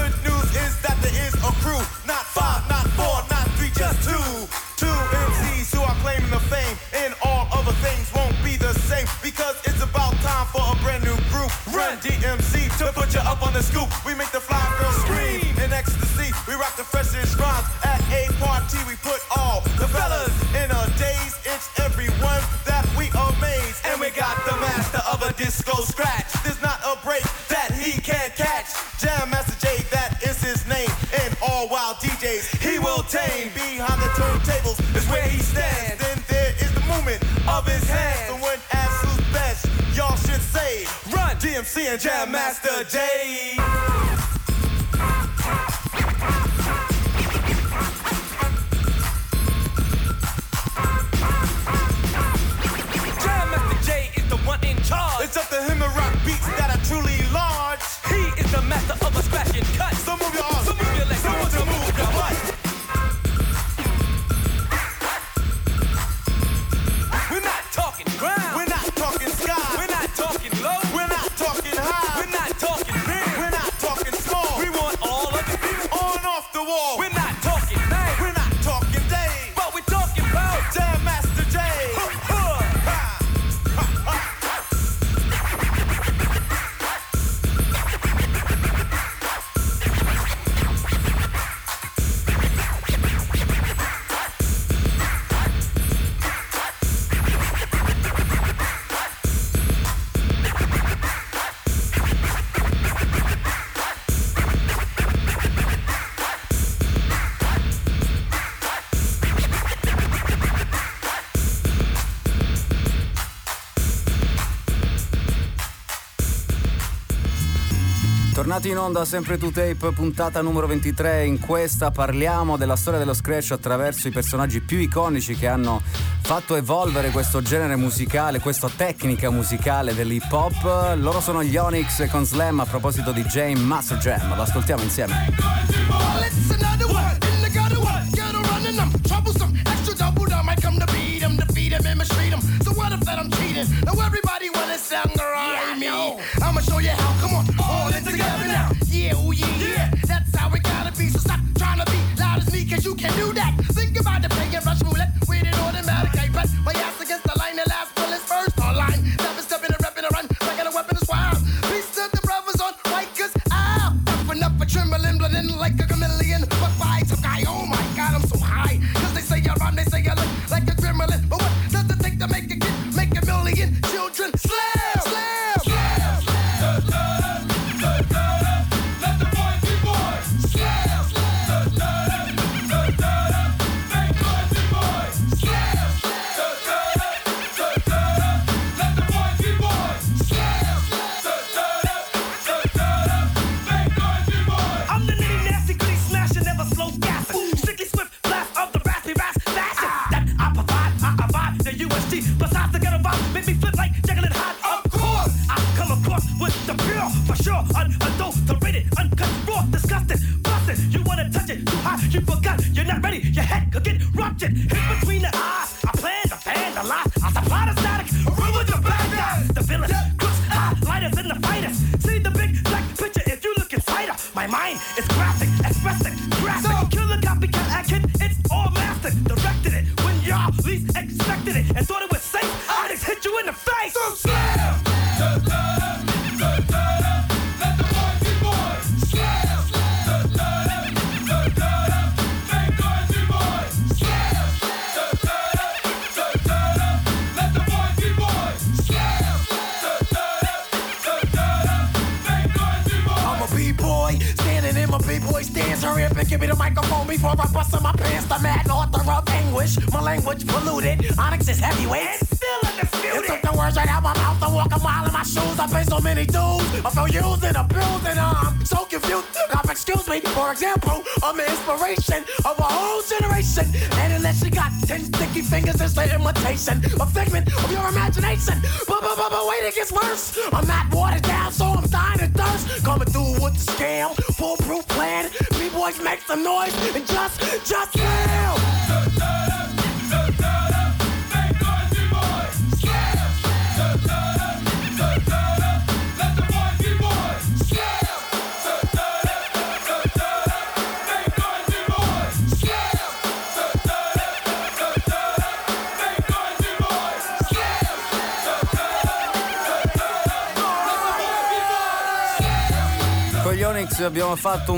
good news is that there is a crew, not five, not four, not three, just two. Two MCs who are claiming the fame, and all other things won't be the same because it's about time for a brand new group. Run DMC to put you up on the scoop. We make the So when best, y'all should say, run DMC and Jam Master Jay. Tornati in onda sempre to tape, puntata numero 23. In questa parliamo della storia dello scratch attraverso i personaggi più iconici che hanno fatto evolvere questo genere musicale, questa tecnica musicale dell'hip hop. Loro sono gli Onyx con Slam a proposito di Jane Master Jam. L'ascoltiamo insieme.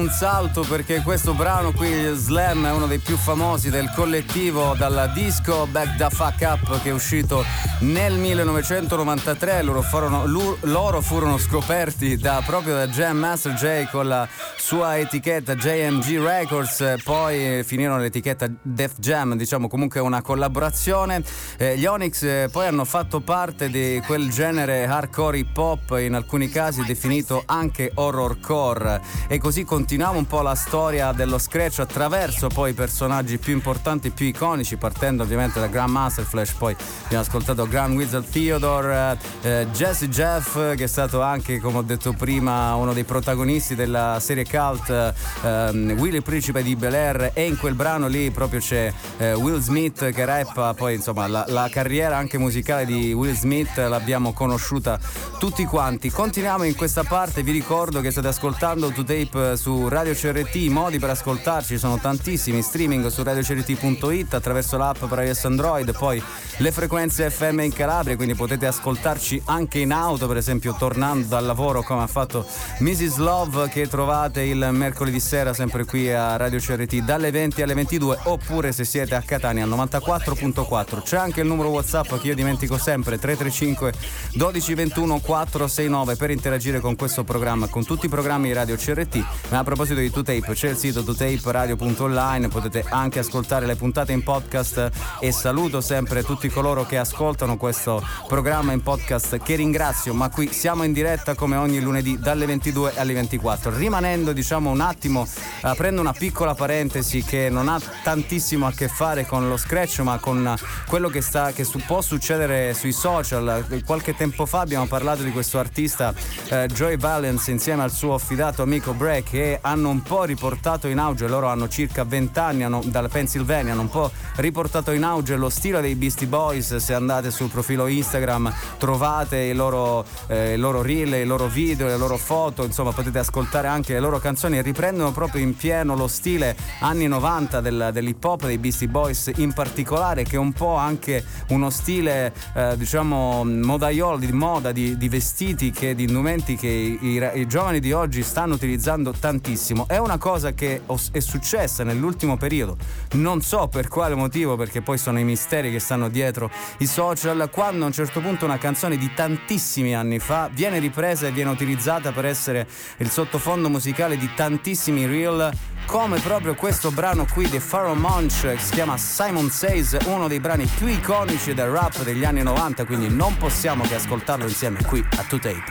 Un salto perché questo brano qui, Slam, è uno dei più famosi del collettivo dalla disco Back the Fuck Up che è uscito nel 1993. Loro furono, loro furono scoperti da, proprio da Jam Master J con la sua etichetta JMG Records, poi finirono l'etichetta Def Jam, diciamo comunque una collaborazione. Eh, gli Onyx eh, poi hanno fatto parte di quel genere hardcore hip hop, in alcuni casi definito anche horrorcore. E così continuiamo un po' la storia dello scratch attraverso poi i personaggi più importanti, più iconici, partendo ovviamente da Grandmaster Flash, poi abbiamo ascoltato Grand Wizard Theodore, eh, Jesse Jeff, che è stato anche, come ho detto prima, uno dei protagonisti della serie cult ehm, Willy Principe di Bel Air e in quel brano lì proprio c'è eh, Will Smith che rappa, poi insomma la, la, carriera anche musicale di Will Smith l'abbiamo conosciuta tutti quanti. Continuiamo in questa parte, vi ricordo che state ascoltando To Tape su Radio CRT, i modi per ascoltarci sono tantissimi, streaming su radiocrt.it attraverso l'app per iOS Android, poi le frequenze FM in Calabria, quindi potete ascoltarci anche in auto, per esempio tornando dal lavoro come ha fatto Mrs. Love che trovate il mercoledì sera sempre qui a Radio CRT dalle 20 alle 22 oppure se siete a Catania al 94.4. C'è anche il numero WhatsApp che io dimentico sempre 335 12 21 469 per interagire con questo programma, con tutti i programmi di Radio CRT. Ma a proposito di 2Tape, c'è il sito 2taperadio.online, potete anche ascoltare le puntate in podcast e saluto sempre tutti coloro che ascoltano questo programma in podcast che ringrazio, ma qui siamo in diretta come ogni lunedì dalle 22 alle 24. Rimanendo diciamo un attimo, aprendo una piccola parentesi che non ha tantissimo a che fare con lo scratch, ma con quello che, sta, che su, può succedere sui social. Qualche tempo fa abbiamo parlato di questo artista eh, Joy Valence insieme al suo affidato amico Break che hanno un po' riportato in auge, loro hanno circa 20 anni hanno, dalla Pennsylvania, hanno un po' riportato in auge lo stile dei Beastie Boys. Se andate sul profilo Instagram trovate i loro, eh, i loro reel, i loro video, le loro foto, insomma potete ascoltare anche le loro canzoni e riprendono proprio in pieno lo stile anni 90 del, dell'hip hop dei Beastie Boys in particolare che un po' anche uno stile eh, diciamo modaiolo di moda di, di, vestiti che di indumenti che i, i, giovani di oggi stanno utilizzando tantissimo. È una cosa che è successa nell'ultimo periodo. Non so per quale motivo perché poi sono i misteri che stanno dietro i social quando a un certo punto una canzone di tantissimi anni fa viene ripresa e viene utilizzata per essere il sottofondo musicale di tantissimi reel come proprio questo brano qui di Pharaoh Munch si chiama Simon Says, uno dei brani più iconici del rap degli anni 90, quindi non possiamo che ascoltarlo insieme qui a 2Tape.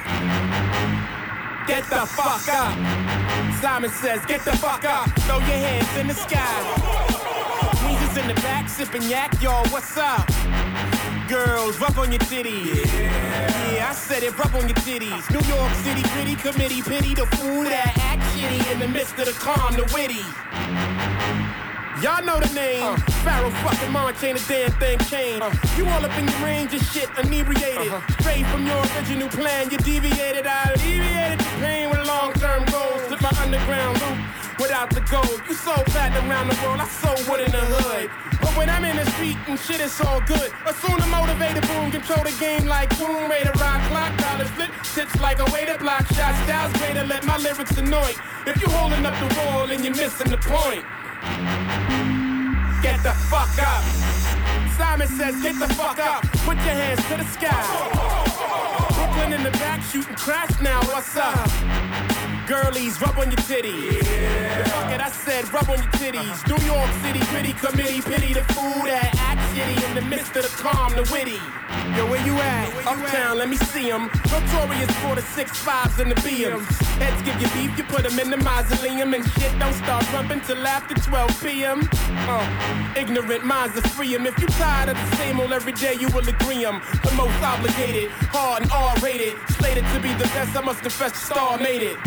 Get the fuck up. Simon says, get the fuck up. Throw your hands in the sky. Weezer's in the back, sipping yak, y'all, what's up? Girls, rub on your titties. Yeah. yeah, I said it, rub on your titties. New York City gritty committee, pity the fool that act shitty in the midst of the calm, the witty. Y'all know the name. Uh. Pharaoh fucking Monch ain't a damn thing changed. Uh. You all up in your range of shit, inebriated. Uh-huh. Straight from your original plan, you deviated. I alleviated the pain with long term goals. Slip my underground loop without the gold. You so fat around the world, I so wood in the hood. But when I'm in the street and shit, it's all good. Assume the motivated boom, control the game like boom, to rock, clock, dollars flip, tips like a way to block shots, styles greater, let my lyrics annoy. If you holding up the wall and you're missing the point. Get the fuck up. Simon says, get the fuck up. Put your hands to the sky. Brooklyn in the back shooting crash now. What's up? Girlies, rub on your titties. Yeah. Fuck it, I said rub on your titties. New York City gritty committee, pity the fool that act shitty in the midst of the calm, the witty. Yo, where you at? Where you Uptown, at? let me see them. Notorious for the six fives and the BMs. Heads give you beef, you put them in the mausoleum. And shit don't start bumping till after 12 p.m. Uh, ignorant minds are free em. If you tired of the same old every day, you will agree em. The most obligated, hard and R-rated. Slated to be the best, I must confess the star made it.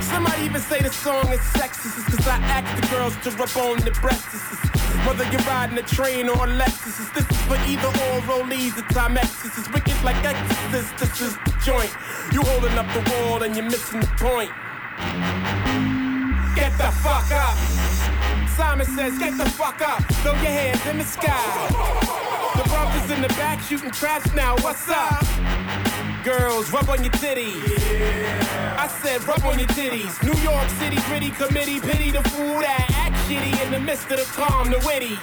Somebody even say the song is sexist Cause I ask the girls to rub on the breasts Whether you're riding a train or a Lexus This is for either or rollies or Timexes. It's wicked like Exorcist, this is the joint. You holding up the wall and you're missing the point. Get the fuck up. Simon says, get the fuck up. Throw your hands in the sky. The brothers in the back shooting trash now, what's up? Girls, rub on your titties. I said rub on your titties. New York City gritty committee, pity the fool that act shitty in the midst of the calm, the witty.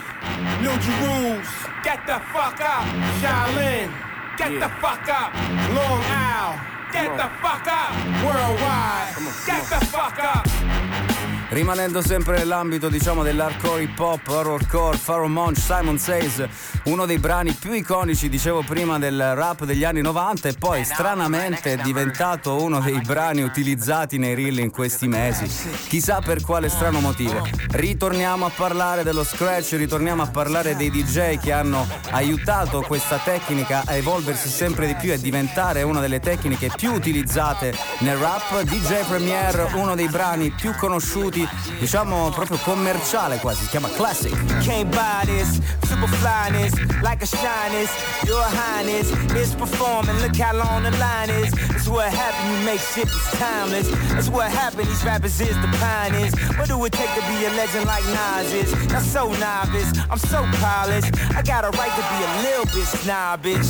New Jerusalem, get the fuck up. Shaolin, get the fuck up. Long Isle, get the fuck up. Worldwide, get the fuck up. Rimanendo sempre nell'ambito diciamo dell'hardcore hip hop, horrorcore, Pharaoh Monch, Simon Says, uno dei brani più iconici, dicevo prima, del rap degli anni 90 e poi stranamente è diventato uno dei brani utilizzati nei reel in questi mesi. Chissà per quale strano motivo. Ritorniamo a parlare dello scratch, ritorniamo a parlare dei DJ che hanno aiutato questa tecnica a evolversi sempre di più e diventare una delle tecniche più utilizzate nel rap. DJ Premier, uno dei brani più conosciuti diciamo proprio commerciale quasi, si chiama Classic. Can't buy this, super flyness, like a shyness, your highness is performing, look how long the line is. It's what happened, you make shit that's timeless. It's what happened, these rappers is the pioneers. What do it take to be a legend like Nas is? Not so novice, I'm so polished. I got a right to be a little bit snobbish.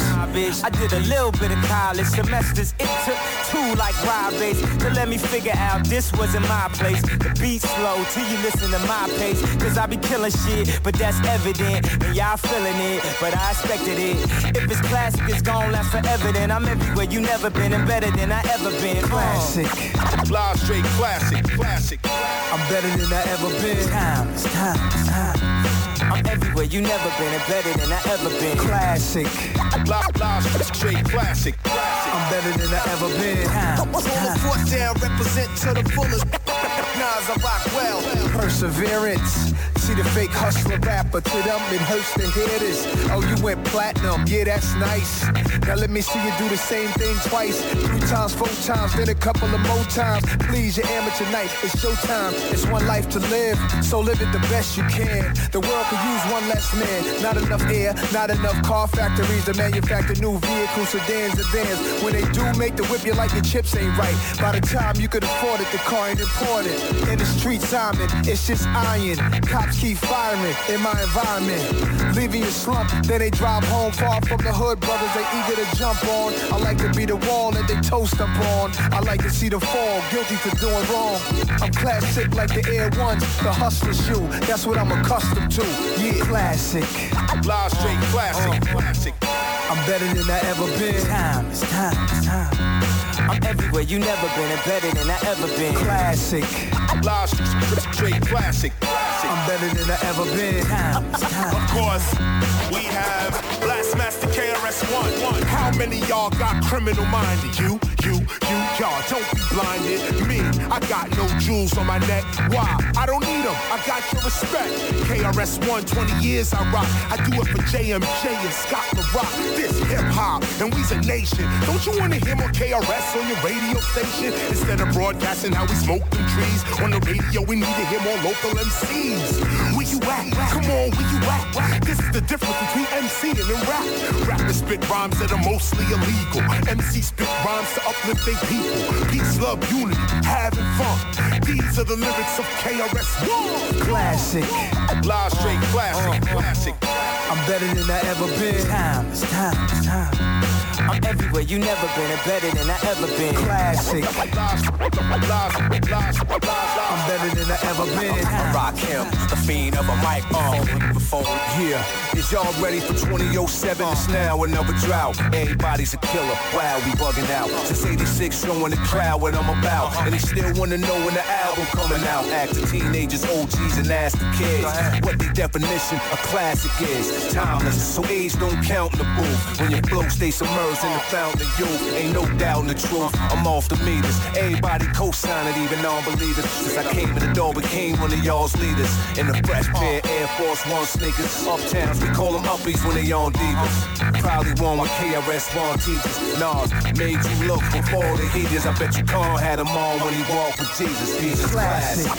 I did a little bit of college semesters, it took two like Rob Bass to let me figure out this wasn't my place. The beat slow till you listen to my pace. Cause I be killing shit, but that's evident. And y'all feeling it, but I expected it. If it's classic, it's gon' last forever. Then I'm everywhere you never been and better than I ever been. Classic. Fly straight classic, classic. I'm better than I ever been. Time, it's time, it's time. I'm everywhere you never been and better than I ever been. Classic. Fly straight classic, classic. I'm better than I ever been. Time, it's Hold the time. fort down, represent to the fullest. Nas, I rock well. Perseverance. See the fake hustler rapper. To them, it hurts to hear this. Oh, you went platinum. Yeah, that's nice. Now let me see you do the same thing twice. Three times, four times, then a couple of more times. Please, your amateur night. It's showtime. It's one life to live. So live it the best you can. The world could use one less man. Not enough air, not enough car factories to manufacture new vehicles, sedans, and vans. When they do make the whip, you like your chips ain't right. By the time you could afford it, the car ain't important. In the street, Simon, it's just iron. Cops keep firing in my environment. Leaving you slump, then they drive home far from the hood. Brothers, they eager to jump on. I like to be the wall that they toast up on. I like to see them fall, guilty for doing wrong. I'm classic like the Air Ones, the hustler shoe. That's what I'm accustomed to. Yeah, classic. Fly straight classic, uh, classic. I'm better than I ever been. Time, it's time, it's time. I'm everywhere you never been and better than I ever been. Classic. Fly straight classic, classic. I'm better than I ever been. Time, it's time. Of course, we have Blastmaster KRS-One. One. How many y'all got criminal minded? You, you, you, y'all don't be blinded. Me, I got no jewels on my neck. Why? I don't need them. I got your respect. KRS-One, 20 years I rock. I do it for JMJ and Scott LaRock. This hip hop, and we's a nation. Don't you wanna hear more KRS on your radio station? Instead of broadcasting how we smoke them trees on the radio, we need to hear more local MCs. Where you at? Come on, where you at? This is the difference between MC and the rap. Rappers spit rhymes that are mostly illegal. MC spit rhymes to uplift their people. Peace, love, unity, having fun. These are the lyrics of KRS-One. Classic. Fly straight classic, uh-huh. classic. I'm better than I ever been. Time, it's time, it's time. I'm everywhere you never been and better than I ever been. Classic. I'm better than I ever been. I rock him, the fiend of a microphone. Microphone, yeah. Is y'all ready for 2007? It's now another drought. Everybody's a killer. Wow, we bugging out. Since 86, showing the crowd what I'm about. And they still wanna know when the album coming out. Acting teenagers, OGs, and ask the kids what the definition of classic is. Timeless, so age don't count in the booth. When your flow stay submerged in the fountain youth, ain't no doubt in the truth. I'm off the meters. Everybody co-sign it, even non-believers. Since I came in the door, became one of y'all's leaders. In the fresh pair, Air Force One sneakers. Uptowns, we call them uppies when they on divas. Probably one with KRS-One teachers. Nas made you look before the heaters. I bet you Khan had them on when he walked with Jesus. Jesus classic.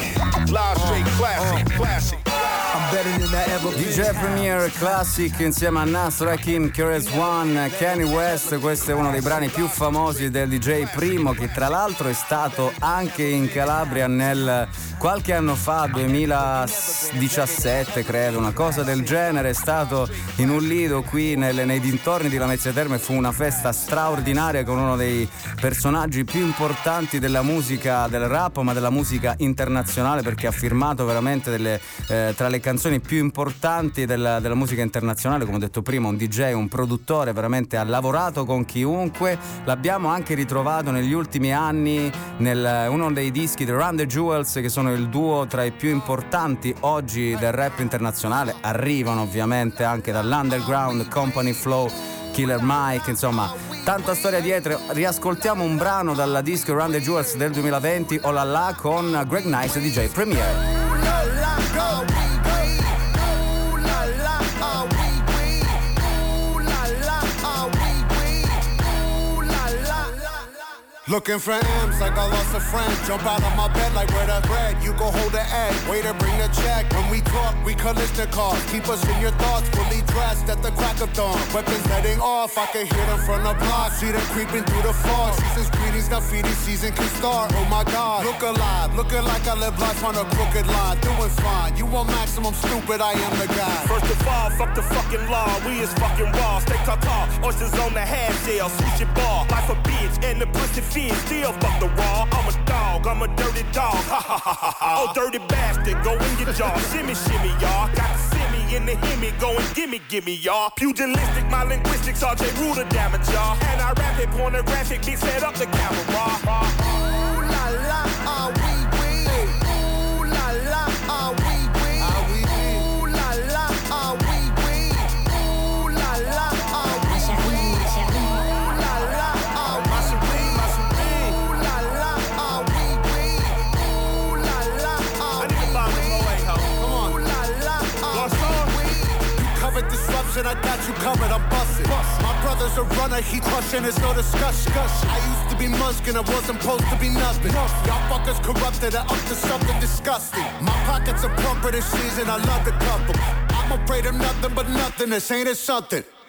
Fly straight classic, uh. classic. DJ Premier Classic insieme a Nas, Rakim, Curious One, Kanye West, questo è uno dei brani più famosi del DJ Primo che tra l'altro è stato anche in Calabria nel qualche anno fa, 2017 credo, una cosa del genere, è stato in un lido qui nelle, nei dintorni di Lamezia Terme, fu una festa straordinaria con uno dei personaggi più importanti della musica, del rap, ma della musica internazionale perché ha firmato veramente delle, eh, tra le canzoni più importanti della, della musica internazionale, come ho detto prima, un DJ, un produttore, veramente ha lavorato con chiunque, l'abbiamo anche ritrovato negli ultimi anni nel uno dei dischi di Run the Jewels che sono il duo tra i più importanti oggi del rap internazionale, arrivano ovviamente anche dall'underground Company Flow, Killer Mike, insomma, tanta storia dietro. Riascoltiamo un brano dalla disco Run the Jewels del 2020, Oh la la con Greg Nice DJ Premier. Looking for M's like I lost a friend. Jump out of my bed like where the bread. You go hold the egg. Waiter, bring the check. When we talk, we collision cars. Keep us in your thoughts. Fully dressed at the crack of dawn. Weapons letting off. I can hear them from the block. See them creeping through the fog. Season's greetings, got feeding season can start. Oh my God. Look alive. Looking like I live life on a crooked line. Doing fine. You want maximum stupid. I am the guy. First of all, fuck the fucking law. We is fucking raw. Stay tall. Oysters on the half shell. Switch your ball. Life a bitch. And the pussy still fuck the raw. I'm a dog, I'm a dirty dog. Ha ha ha ha ha. Oh, dirty bastard, go in your jaw. shimmy, shimmy, y'all. Got the simmy in the himmy, go and gimme, gimme, y'all. Pugilistic, my linguistics, RJ Ruler damage, y'all. And I rap it, pornographic, beat set up the camera. Ooh la la, ah disruption, I got you covered. I'm busted. My brother's a runner, he crushing, there's no discussion. I used to be Muskin, I wasn't supposed to be nothing. Y'all fuckers corrupted, I up to something disgusting. My pockets are plumper this season, I love the couple. I'm afraid of nothing but nothing, this ain't it something.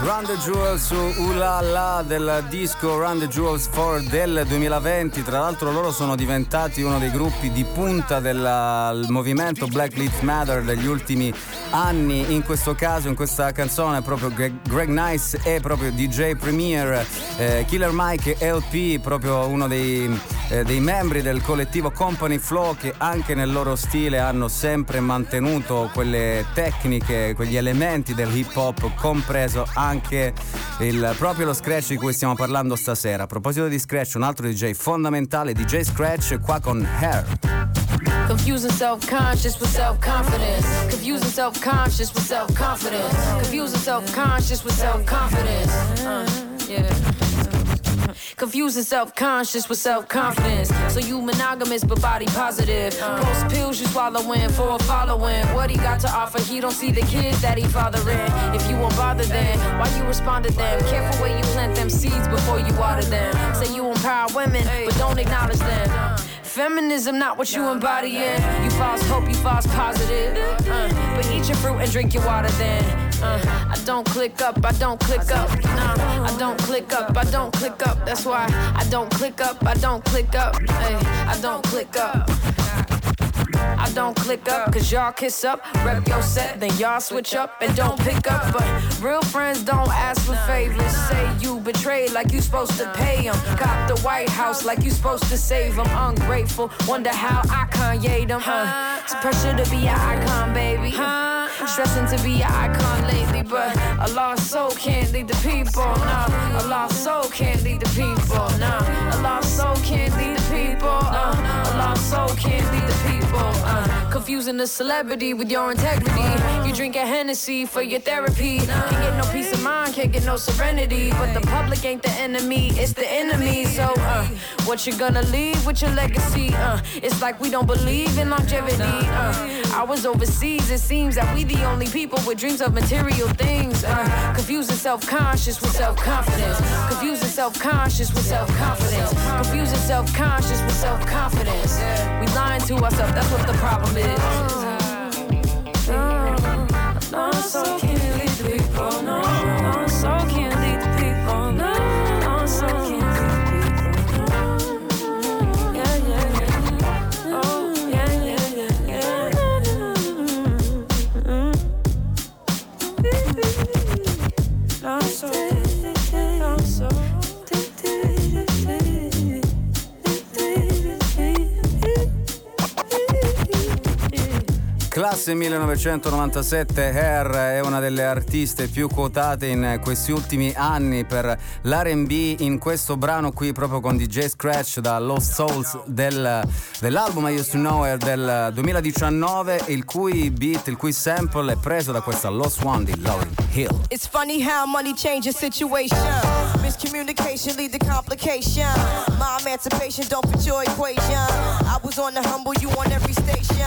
Run the Jewels su Ulala del disco Run the Jewels 4 del 2020. Tra l'altro loro sono diventati uno dei gruppi di punta del movimento Black Lives Matter degli ultimi anni. In questo caso, in questa canzone, proprio Greg, Greg Nice e proprio DJ Premier, eh, Killer Mike LP, proprio uno dei, eh, dei membri del collettivo Company Flow che anche nel loro stile hanno sempre mantenuto quelle tecniche, quegli elementi del hip hop, compreso anche il, proprio lo scratch di cui stiamo parlando stasera. A proposito di scratch, un altro DJ fondamentale, DJ Scratch, qua con Hair. Confusing self-conscious with self-confidence. Confusing self-conscious with self-confidence. Confusing self-conscious with self-confidence. Uh, yeah. Confusing self-conscious with self-confidence. So you monogamous but body positive. Post pills you swallowing for a following. What he got to offer, he don't see the kids that he fathering. If you won't bother then, why you respond to them? Careful where you plant them seeds before you water them. Say you empower women, but don't acknowledge them. Feminism, not what you embodying. You false hope, you false positive. Uh, but eat your fruit and drink your water then. Uh, I don't click up, I don't click up. Nah, I don't click up, I don't click up. That's why I don't click up, I don't click up. Hey, I don't click up. I don't click up, cause y'all kiss up, rep your set, then y'all switch up and don't pick up. But real friends don't ask for favors. Say you betrayed like you supposed to pay them. Got the White House like you supposed to save them. Ungrateful, wonder how I Kanye them. Uh, it's pressure to be an icon, baby. Huh? Stressing to be an icon lately, but a lost soul can't lead the people. Nah, a lost soul can't lead the people. Nah, a lost soul can't lead the people. Uh, a lost soul can't lead the people. Uh, confusing a celebrity with your integrity. You drink a Hennessy for your therapy. Can't get no peace of mind, can't get no serenity. But the public ain't the enemy, it's the enemy. So, uh, what you gonna leave with your legacy? Uh, it's like we don't believe in longevity. Uh, I was overseas, it seems that we the only people with dreams of material things. Uh, confusing self-conscious with self-confidence. Confusing self-conscious with self-confidence. Confusing self-conscious with self-confidence. We lying to ourselves, that's what the problem is. No, no, so can't Classe 1997 Hair è una delle artiste più quotate in questi ultimi anni per l'RB in questo brano qui proprio con DJ Scratch da Lost Souls del, dell'album I Used to Know Her del 2019 il cui beat, il cui sample è preso da questa Lost One di Lauryn Hill. It's funny how money changes situation. Miscommunication lead to complication. My emancipation don't fit your equation. I was on the humble, you on every station.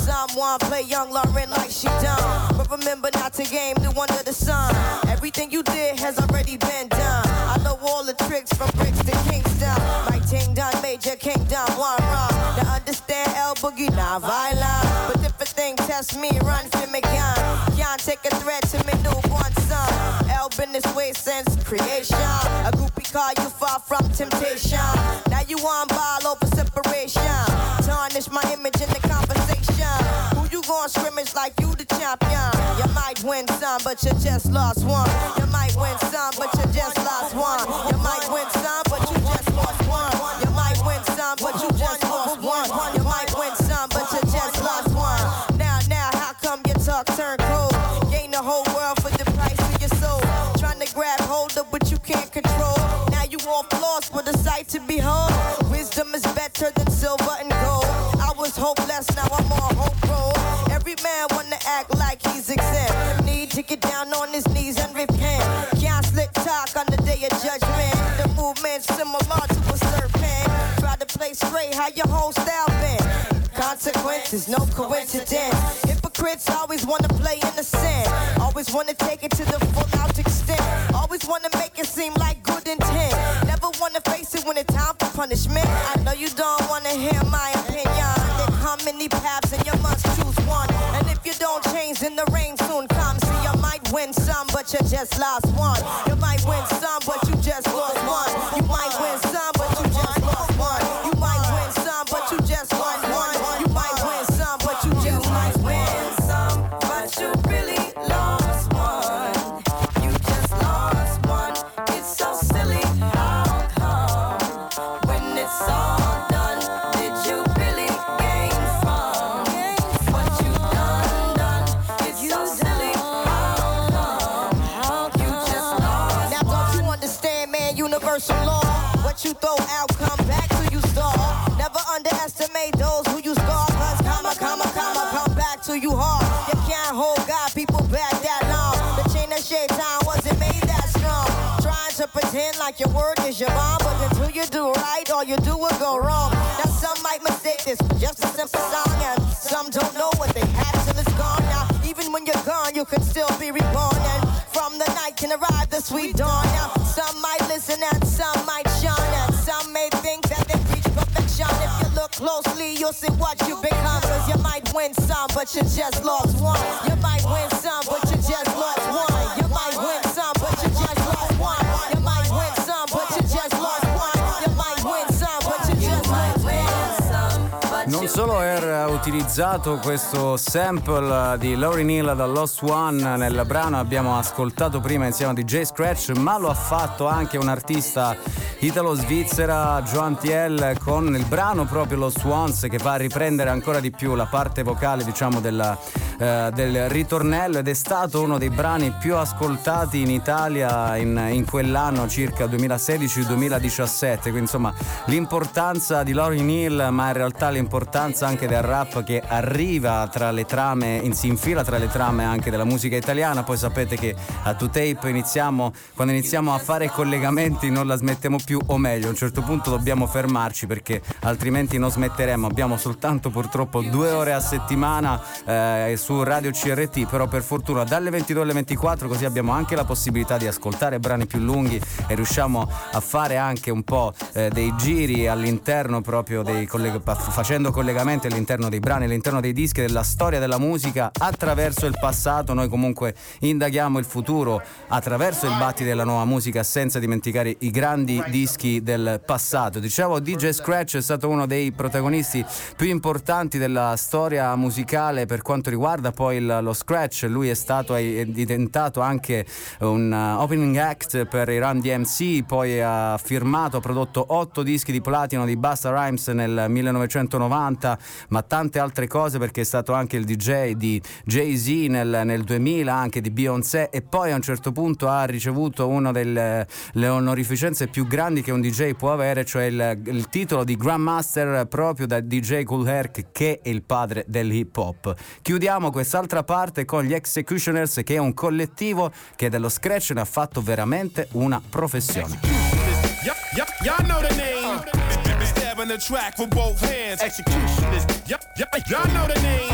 Someone play young Lauren like she done. But remember not to game new under the sun. Everything you did has already been done. I know all the tricks from bricks to Kingston. My ting done major kingdom one wrong. Now understand L Boogie not violent. But if a thing test me, run for me gun. Can't take a threat to me newborn son. L been this way since creation. A groupie call you far from temptation. Now you on ball over separation. Gon' scrimmage like you the champion? You might win some, but you just lost one. You might win some, but you just lost one. You might win some, but you just lost one. You might win some, but you just lost one. You might win some, but you just lost one. Now, now, how come your talk turn cold? Gain the whole world for the price of your soul. Trying to grab hold of what you can't control. Now you off lost with a sight to behold. Wisdom is better than silver and gold. I was hopeless, now I'm on. Every man wanna act like he's exempt. Need to get down on his knees and repent. Can't slick talk on the day of judgment. The movement's similar to a serpent. Try to play straight, how your whole style been. Consequences, no coincidence. Hypocrites always wanna play innocent. Always wanna take it to the full out extent. Always wanna make it seem like good intent. Never wanna face it when it's time for punishment. I know you don't wanna hear my opinion. There come many paths win some, but you just lost one. You might win some, but you closely, you'll what you become. Cause you might win some, but you just lost one. You might win some, but you just lost one. You might win some, but you just lost one. You might win some, but you just lost one. You might win some, but you just some. But Non solo ha utilizzato questo sample di Lauryn Hill da Lost One nel brano. Abbiamo ascoltato prima insieme a DJ Scratch, ma lo ha fatto anche un artista italo-svizzera Joan Thiel con il brano proprio Lo Swans che va a riprendere ancora di più la parte vocale diciamo della, eh, del ritornello ed è stato uno dei brani più ascoltati in Italia in, in quell'anno circa 2016-2017 quindi insomma l'importanza di Lauryn Hill ma in realtà l'importanza anche del rap che arriva tra le trame si infila tra le trame anche della musica italiana. Poi sapete che a 2Tape iniziamo quando iniziamo a fare collegamenti non la smettiamo più o meglio a un certo punto dobbiamo fermarci perché altrimenti non smetteremo. Abbiamo soltanto purtroppo due ore a settimana eh, su Radio CRT però per fortuna dalle 22 alle 24 così abbiamo anche la possibilità di ascoltare brani più lunghi e riusciamo a fare anche un po' eh, dei giri all'interno proprio dei colleg- facendo collegamenti all'interno dei brani all'interno dei dischi della storia della musica attraverso il passato noi comunque indaghiamo il futuro attraverso il batti della nuova musica senza dimenticare i grandi dischi del passato. Dicevo DJ Scratch è stato uno dei protagonisti più importanti della storia musicale per quanto riguarda poi il, lo scratch, lui è stato è diventato anche un uh, opening act per i Run DMC, poi ha firmato, ha prodotto otto dischi di platino di Basta Rhymes nel 1990, ma tante altre cose perché è stato anche il DJ di Jay-Z nel, nel 2000, anche di Beyoncé e poi a un certo punto ha ricevuto una delle onorificenze più grandi che un DJ può avere, cioè il, il titolo di Grandmaster proprio da DJ Cool Herc che è il padre dell'hip hop. Chiudiamo quest'altra parte con gli Executioners che è un collettivo che dello scratch ne ha fatto veramente una professione. Y'all know the name. Stabbing the track with both hands. Executionist. Yup, yup, y'all know the name.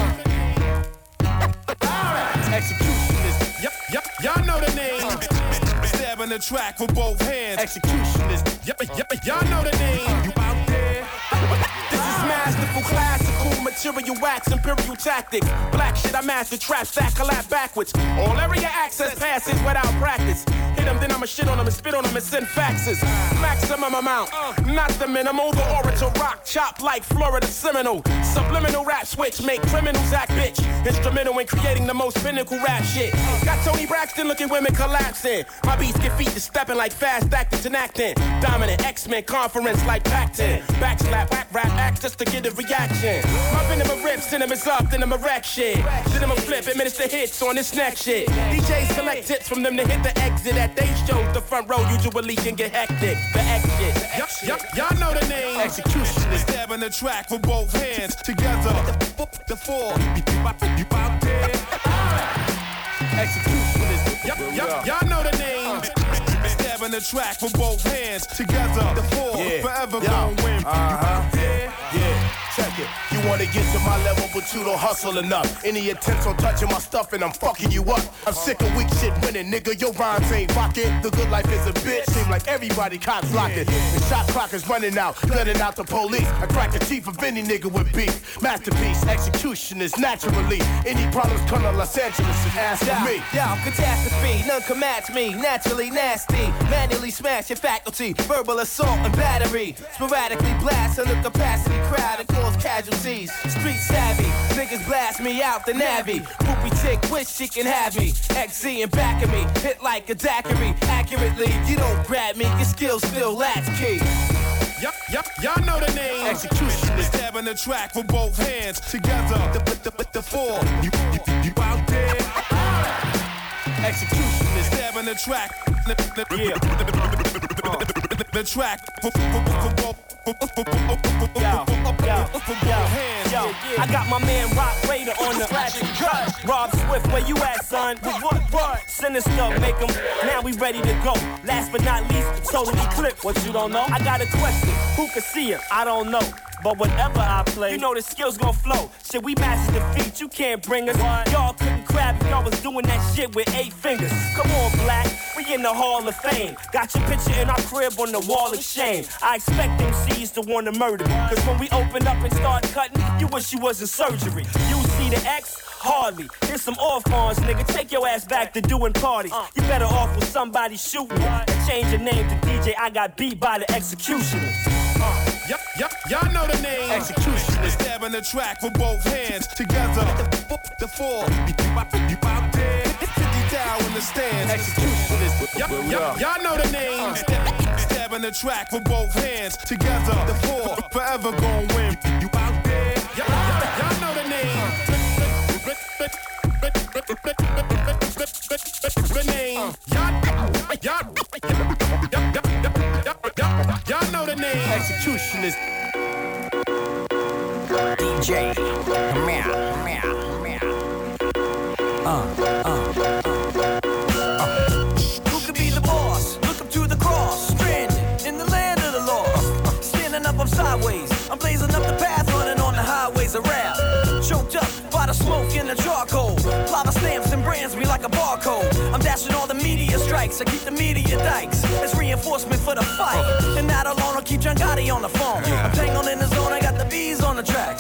Executionist. Yup, yup, y'all know the name. Stabbing the track with both hands. Executionist. Yup, yup, y'all know the name. You out there? This is masterful, classical, material wax, imperial tactics. Black shit, I master trap, stack, collapse backwards. All area access passes without practice. Them, then I'ma shit on them and spit on them and send faxes. Maximum amount, not the minimal. The orator rock, chop like Florida Seminole. Subliminal rap switch, make criminals act bitch. Instrumental in creating the most pinnacle rap shit. Got Tony Braxton looking women collapsing. My beats get feet to stepping like fast actors and acting. Dominant X-Men conference like Pac-10. Backslap, whack rap just to get a reaction. My venom rips, cinemas up, then I'm a wreck shit. Then I'm a flip, administer hits on this next shit. DJs collect tips from them to hit the exit at they shows. The front row usually can get hectic. The exit. Yup, yup, y'all know the name. Execution is stabbing the track with both hands together. The, the four, you out there. Execution is. Yup, yup, y'all know the name. Stabbing the track with both hands together. The four, Yeah. forever Yo. gon' win. Uh-huh. Yeah, yeah, check it. You wanna get to my level, but you don't hustle enough. Any attempts on touching my stuff, and I'm fucking you up. I'm sick of weak shit winning, nigga. Your rhymes ain't rocking. The good life is a bitch. Seem like everybody cock blocking. The shot clock is running out, letting out the police. I crack the teeth of any nigga with beef. Masterpiece, execution is naturally. Any problems come to Los Angeles and ask for me. Yo, catastrophe, none can match me. Naturally nasty, manually smash your faculty. Verbal assault and battery. Sporadically blast the capacity crowd and cause casualties. Street savvy, niggas blast me out the navvy. Poopy chick wish she can have me. XZ in back of me, hit like a daiquiri. Accurately, you don't grab me, your skills still. Yup, yup, y'all know the name. Execution is stabbing the track with both hands together. The, the, the, the four, you, you, you out there. Execution is stabbing the track. The, the, the, the track. I got my man Rock Raider on the classic cut. Rob Swift, where you at, son? With what? What? Sinister, make 'em. Now we ready to go. Last but not least, totally clip. What you don't know? I got a question. Who can see it? I don't know. But whatever I play, you know the skills gon' flow. Shit, we mastered the feat, you can't bring us. Y'all couldn't if y'all was doing that shit with eight fingers. Come on, black, we in the Hall of Fame. Got your picture in our crib on the wall of shame. I expect MCs to wanna murder me. Cause when we open up and start cutting, you wish you was in surgery. You see the X? Hardly. Here's some off ons, nigga. Take your ass back to doing parties. Uh. You better off with somebody shooting. Change your name to DJ. I got beat by the executioners. Yup, yup, y'all know the name. Execution is stabbing the track with both hands together. The, four, you, out there. 50 down in the stands. Execution is. Y'all know the name. Uh. Stab- Stabbing the track with both hands. Together, the four forever gon' win. You out there? Y'all, y'all, y'all know the name. The name. Y'all, y'all, y'all, cross, stranded in the land of the lost. Standing up, I'm sideways. I'm blazing up the path, running on the highways of rap. Choked up by the smoke and the charcoal. Lava stamps and brands me like a barcode. I'm dashing all the media strikes. I keep the media dikes as reinforcement for the fight. And that alone John Gotti on the phone. I'm tangled in the zone, I got the bees on the track.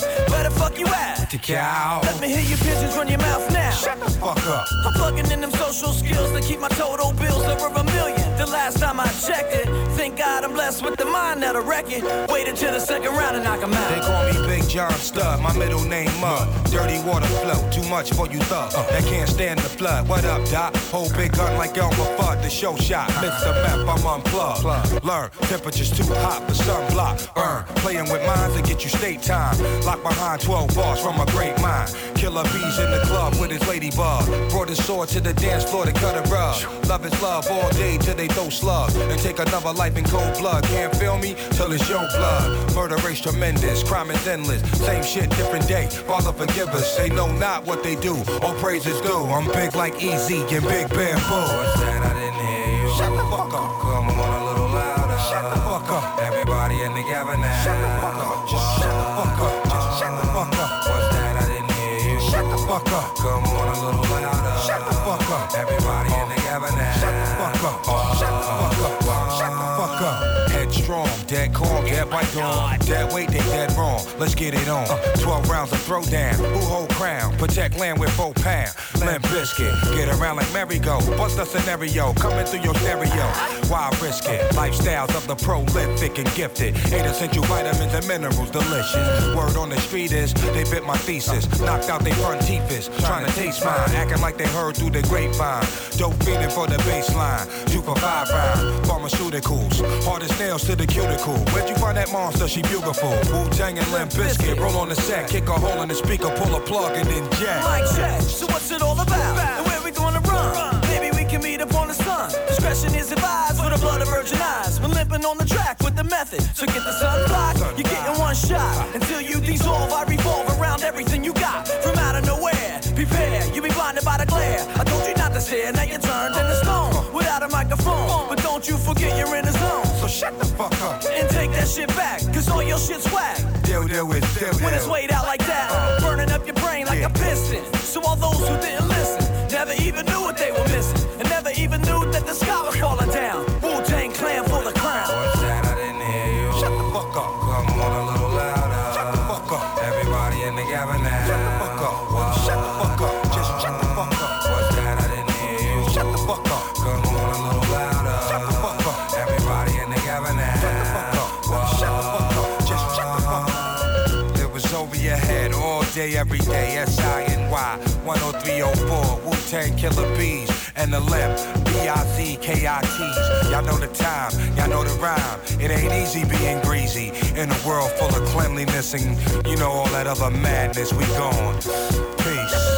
The fuck you at? The cow. Let me hear your pigeons run your mouth now. Shut the fuck up. I'm plugging in them social skills to keep my total bills over a million. The last time I checked it, thank God I'm blessed with the mind that'll wreck it. Wait until the second round and knock 'em out. They call me Big John Stud, my middle name Mud. Dirty water flow, too much for you thug. Uh. That can't stand the flood. What up, Doc? Whole big gun like Elmer Fudd, the show shot. Mix the map, I'm unplugged. Learn, temperature's too hot for sunblock. Burn, playing with minds to get you state time. Lock behind 12 bars from a great mind. Killer bees in the club with his ladybug. Brought his sword to the dance floor to cut a rug. Love is love all day till they throw slugs. And take another life in cold blood. Can't feel me till it's your blood. Murder rate's tremendous, crime is endless. Same shit, different day. Father forgive us. They know not what they do. All praises due. I'm big like Easy and Big Bamboo. What's that? I didn't hear you. Shut the fuck up. Come on a little louder. Shut the fuck up. Everybody in together now. Shut the fuck up. that weight, they got wrong. Let's get it on. 12 rounds of throwdown. Who hold crown? Protect land with four pound. Limp biscuit. Get around like merry-go. Bust a scenario. Coming through your stereo. Why risk it? Lifestyles of the prolific and gifted. Eight essential vitamins and minerals. Delicious. Word on the street is they bit my thesis. Knocked out they front teeth is. Trying to taste mine. Acting like they heard through the grapevine. Dope feeding for the baseline. Two for five round. Pharmaceuticals. Hardest nails to the cuticle. Where'd you find that monster? She beautiful. Wu Tang and Limp. Roll on the set. Kick a hole in the speaker. Pull a plug and then jack. Mic check. So what's it all about? And where we gonna run? Maybe we can meet up on the sun. Discretion is advised for the blood of virgin eyes. We're limping on the track with the method. So get the sun block. You're getting one shot. Until you dissolve, I revolve around everything you got. From out of nowhere, prepare. You be blinded by the glare. Told you not to stare. Now you're turned into stone without a microphone. But don't you forget you're in the zone. So shut the fuck up. And take that shit back. Cause all your shit's whack. Deal, deal with, deal, When it's deal. weighed out like that, uh, burning up your brain like a piston. So all those who didn't listen never even knew what they were missing, and never even knew that the sky was falling down. 10304. Wu Tang Killer Bees and the limp. B-I-Z-K-I-T's. Y'all know the time, y'all know the rhyme. It ain't easy being greasy in a world full of cleanliness and you know all that other madness. We gone. Peace.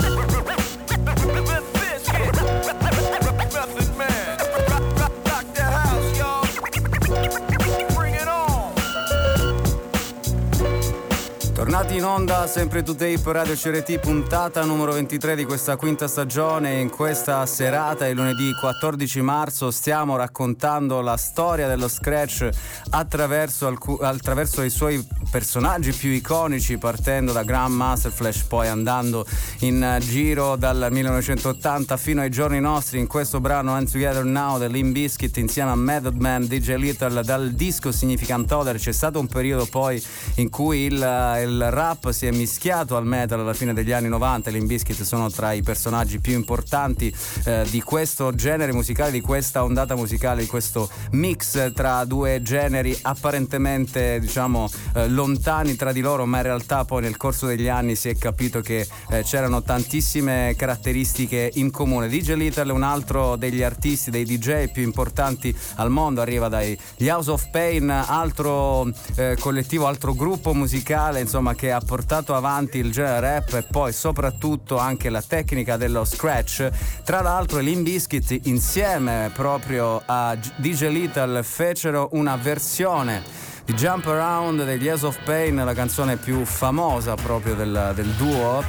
Tornati in onda, sempre to tape Radio CRT, puntata numero 23 di questa quinta stagione. In questa serata, il lunedì 14 marzo, stiamo raccontando la storia dello Scratch attraverso, alcu- attraverso i suoi personaggi più iconici, partendo da Grandmaster Flash, poi andando in giro dal 1980 fino ai giorni nostri. In questo brano And Together Now del Limp Bizkit insieme a Method Man, DJ Little, dal disco Significant Other. C'è stato un periodo poi in cui il il rap si è mischiato al metal alla fine degli anni 90, Limp Bizkit sono tra i personaggi più importanti eh, di questo genere musicale, di questa ondata musicale, di questo mix tra due generi apparentemente diciamo eh, lontani tra di loro, ma in realtà poi nel corso degli anni si è capito che eh, c'erano tantissime caratteristiche in comune. DJ Little è un altro degli artisti, dei DJ più importanti al mondo, arriva dai House of Pain, altro eh, collettivo, altro gruppo musicale insomma che ha portato avanti il genere rap e poi soprattutto anche la tecnica dello scratch. Tra l'altro Limp Bizkit insieme proprio a DJ Little fecero una versione di Jump Around degli Years of Pain, la canzone più famosa proprio del, del duo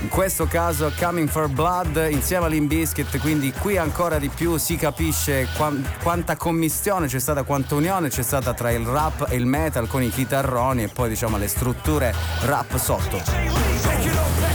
in questo caso Coming for Blood insieme all'Inbiscuit, quindi qui ancora di più si capisce quanta commistione c'è stata, quanta unione c'è stata tra il rap e il metal con i chitarroni e poi diciamo le strutture rap sotto.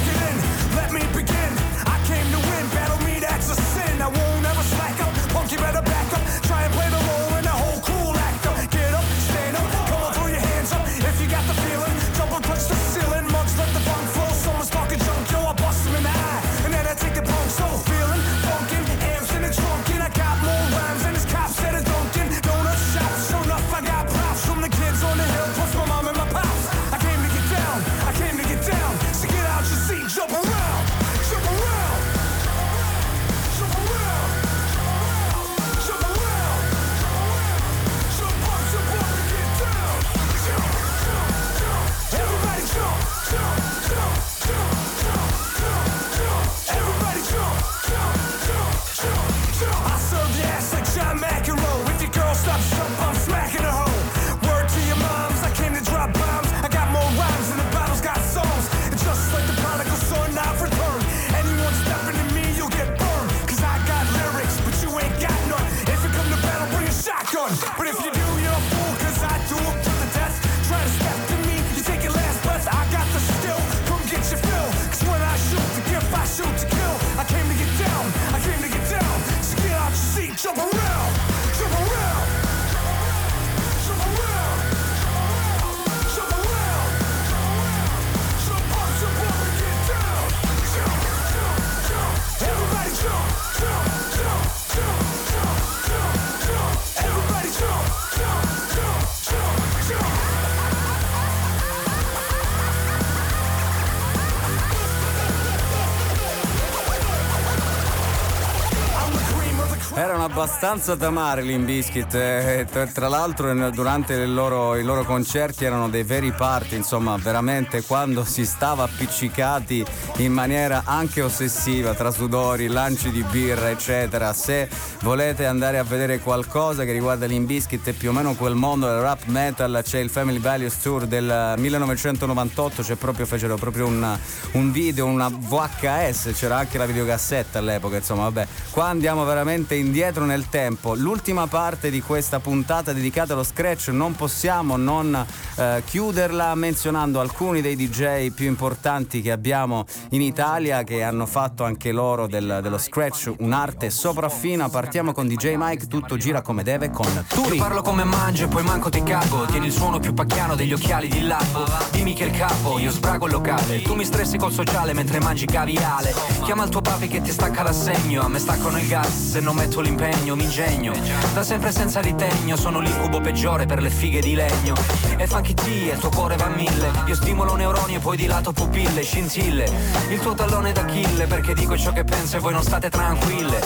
Abbastanza tamare l'Inbiscuit. Eh, tra l'altro, durante loro, i loro concerti erano dei veri party. Insomma, veramente quando si stava appiccicati in maniera anche ossessiva tra sudori, lanci di birra, eccetera. Se volete andare a vedere qualcosa che riguarda l'Inbiscuit e più o meno quel mondo del rap metal, c'è il Family Values Tour del 1998. C'è proprio, fecero proprio un, un video, una VHS, c'era anche la videocassetta all'epoca. Insomma, vabbè, qua andiamo veramente indietro indietro nel tempo. L'ultima parte di questa puntata dedicata allo scratch non possiamo non eh, chiuderla menzionando alcuni dei DJ più importanti che abbiamo in Italia che hanno fatto anche loro del, dello scratch un'arte sopraffina. Partiamo con DJ Mike, tutto gira come deve con Turi. Io parlo come mangio e poi manco ti capo. Tieni il suono più pacchiano degli occhiali di lapo. Dimmi che il capo, io sbrago il locale. Tu mi stressi col sociale mentre mangi caviale. Chiama il tuo papi che ti stacca l'assegno. A me staccano il gas se non metto l'impegno impegno, mi ingegno. Da sempre senza ritegno, sono l'incubo peggiore per le fighe di legno. E funky T, il tuo cuore va a mille. Io stimolo neuroni e poi dilato pupille, scintille. Il tuo tallone d'Achille perché dico ciò che penso e voi non state tranquille.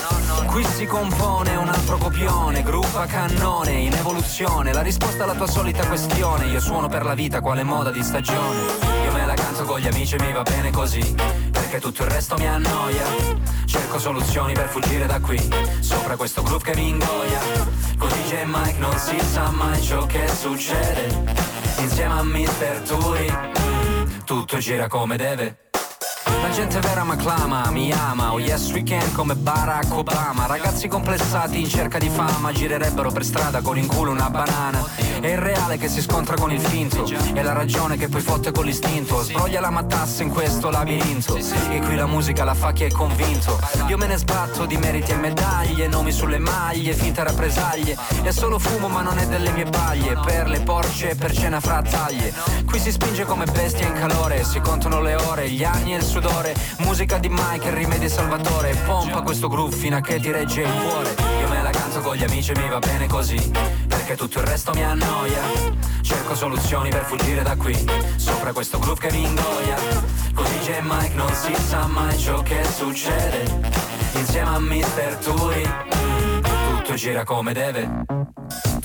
Qui si compone un altro copione, gruppo a cannone, in evoluzione. La risposta alla tua solita questione Io suono per la vita quale moda di stagione. Io me la canto con gli amici e mi va bene così Perché tutto il resto mi annoia. Cerco soluzioni per fuggire da qui Sopra questo groove che mi ingoia. Con DJ Mike non si sa mai ciò che succede. Insieme a Mr. Turi Tutto gira come deve. La gente vera m'acclama, mi ama, oh yes we can come Barack Obama. Ragazzi complessati in cerca di fama girerebbero per strada con in culo una banana È il reale che si scontra con il finto. È la ragione che poi fotte con l'istinto. Sbroglia la matassa in questo labirinto. E qui la musica la fa chi è convinto. Io me ne sbatto di meriti e medaglie Nomi sulle maglie, finte rappresaglie. È solo fumo ma non è delle mie paglie Per le porce e per cena frattaglie Qui si spinge come bestia in calore. Si contano le ore, gli anni e il sudore. Musica di Mike e rimedi Salvatore. Pompa questo groove fino a che ti regge il cuore. Io me la canto con gli amici e mi va bene così. Perché tutto il resto mi annoia Cerco soluzioni per fuggire da qui Sopra questo groove che mi ingoia. Così c'è Mike non si sa mai ciò che succede. Insieme a Mr. Turi Tutto gira come deve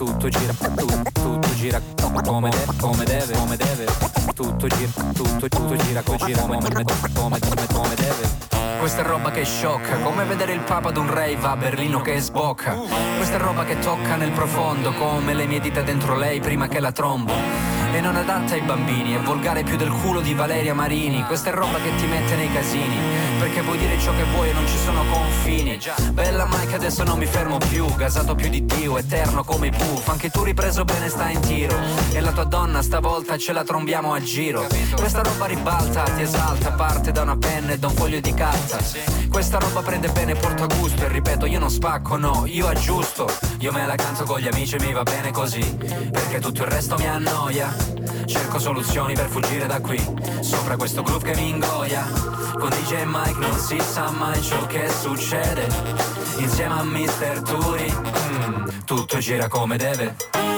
tutto gira, tu, tutto gira come, de, come deve, come deve, tutto gira, tutto, tutto gira, come, gira come, come, come, come deve. Questa è roba che sciocca, come vedere il papa ad un rave a Berlino che sbocca. Questa è roba che tocca nel profondo, come le mie dita dentro lei prima che la trombo. E non adatta ai bambini, è volgare più del culo di Valeria Marini. Questa è roba che ti mette nei casini, perché puoi dire ciò che vuoi e non ci sono confini. Bella Mike, adesso non mi fermo più, gasato più di Dio, eterno come i puff. Anche tu ripreso bene stai in tiro, e la tua donna stavolta ce la trombiamo a giro. Questa roba ribalta, ti esalta, parte da una penna e da un foglio di carta. Questa roba prende bene, porta gusto, e ripeto, io non spacco, no, io aggiusto. Io me la canto con gli amici e mi va bene così, perché tutto il resto mi annoia. Cerco soluzioni per fuggire da qui Sopra questo groove che mi ingoia Con DJ Mike non si sa mai ciò che succede Insieme a Mr. Turi mm, Tutto gira come deve Io me la canto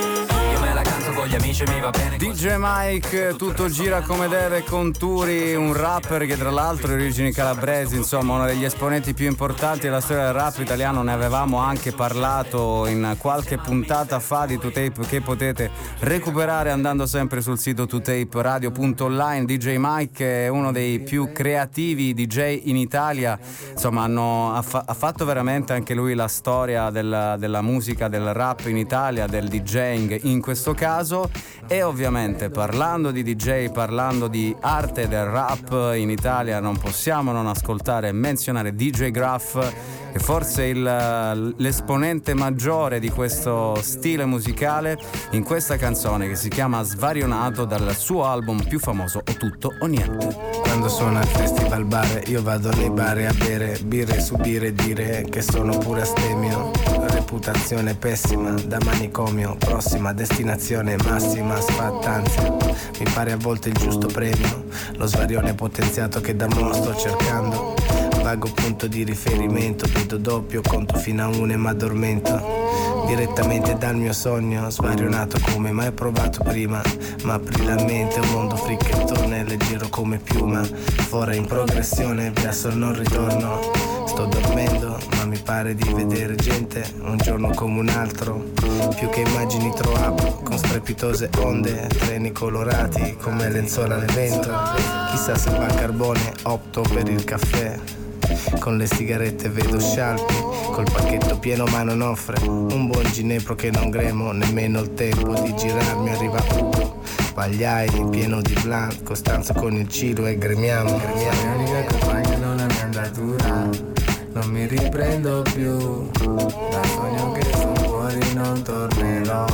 con gli amici mi va bene DJ Mike, tutto gira come deve con Turi, un rapper che tra l'altro è di origini calabresi, insomma uno degli esponenti più importanti della storia del rap italiano, ne avevamo anche parlato in qualche puntata fa di 2Tape che potete recuperare andando sempre sul sito 2taperadio.online. DJ Mike è uno dei più creativi DJ in Italia, insomma hanno, ha, fa- ha fatto veramente anche lui la storia della, della musica, del rap in Italia, del DJing in questo caso e ovviamente parlando di DJ, parlando di arte del rap in Italia non possiamo non ascoltare e menzionare DJ Graff che forse è il- l'esponente maggiore di questo stile musicale in questa canzone che si chiama Svarionato dal suo album più famoso O tutto o niente. Quando sono al festival bar io vado nei bar a bere birre subire dire che sono pure astemio reputazione pessima da manicomio prossima destinazione massima sfattanza mi pare a volte il giusto premio lo svarione potenziato che da mo sto cercando vago punto di riferimento vedo doppio conto fino a una e mi addormento Direttamente dal mio sogno, svarionato come mai provato prima. Ma apri la mente, un mondo fricchettone, leggero come piuma. Fora in progressione, verso il non ritorno. Sto dormendo, ma mi pare di vedere gente, un giorno come un altro. Più che immagini throw con strepitose onde, treni colorati come lenzuola al vento. Chissà se va a carbone, opto per il caffè. Con le sigarette vedo scialpi, col pacchetto pieno ma non offre un buon ginepro che non gremo, nemmeno il tempo di girarmi arriva Ugo. Pagliai pieno di blunt, Costanzo con il ciro e gremiamo. gremiamo. L'unica compagna non la mia andatura Non mi riprendo più Dal sogno che sono fuori non tornerò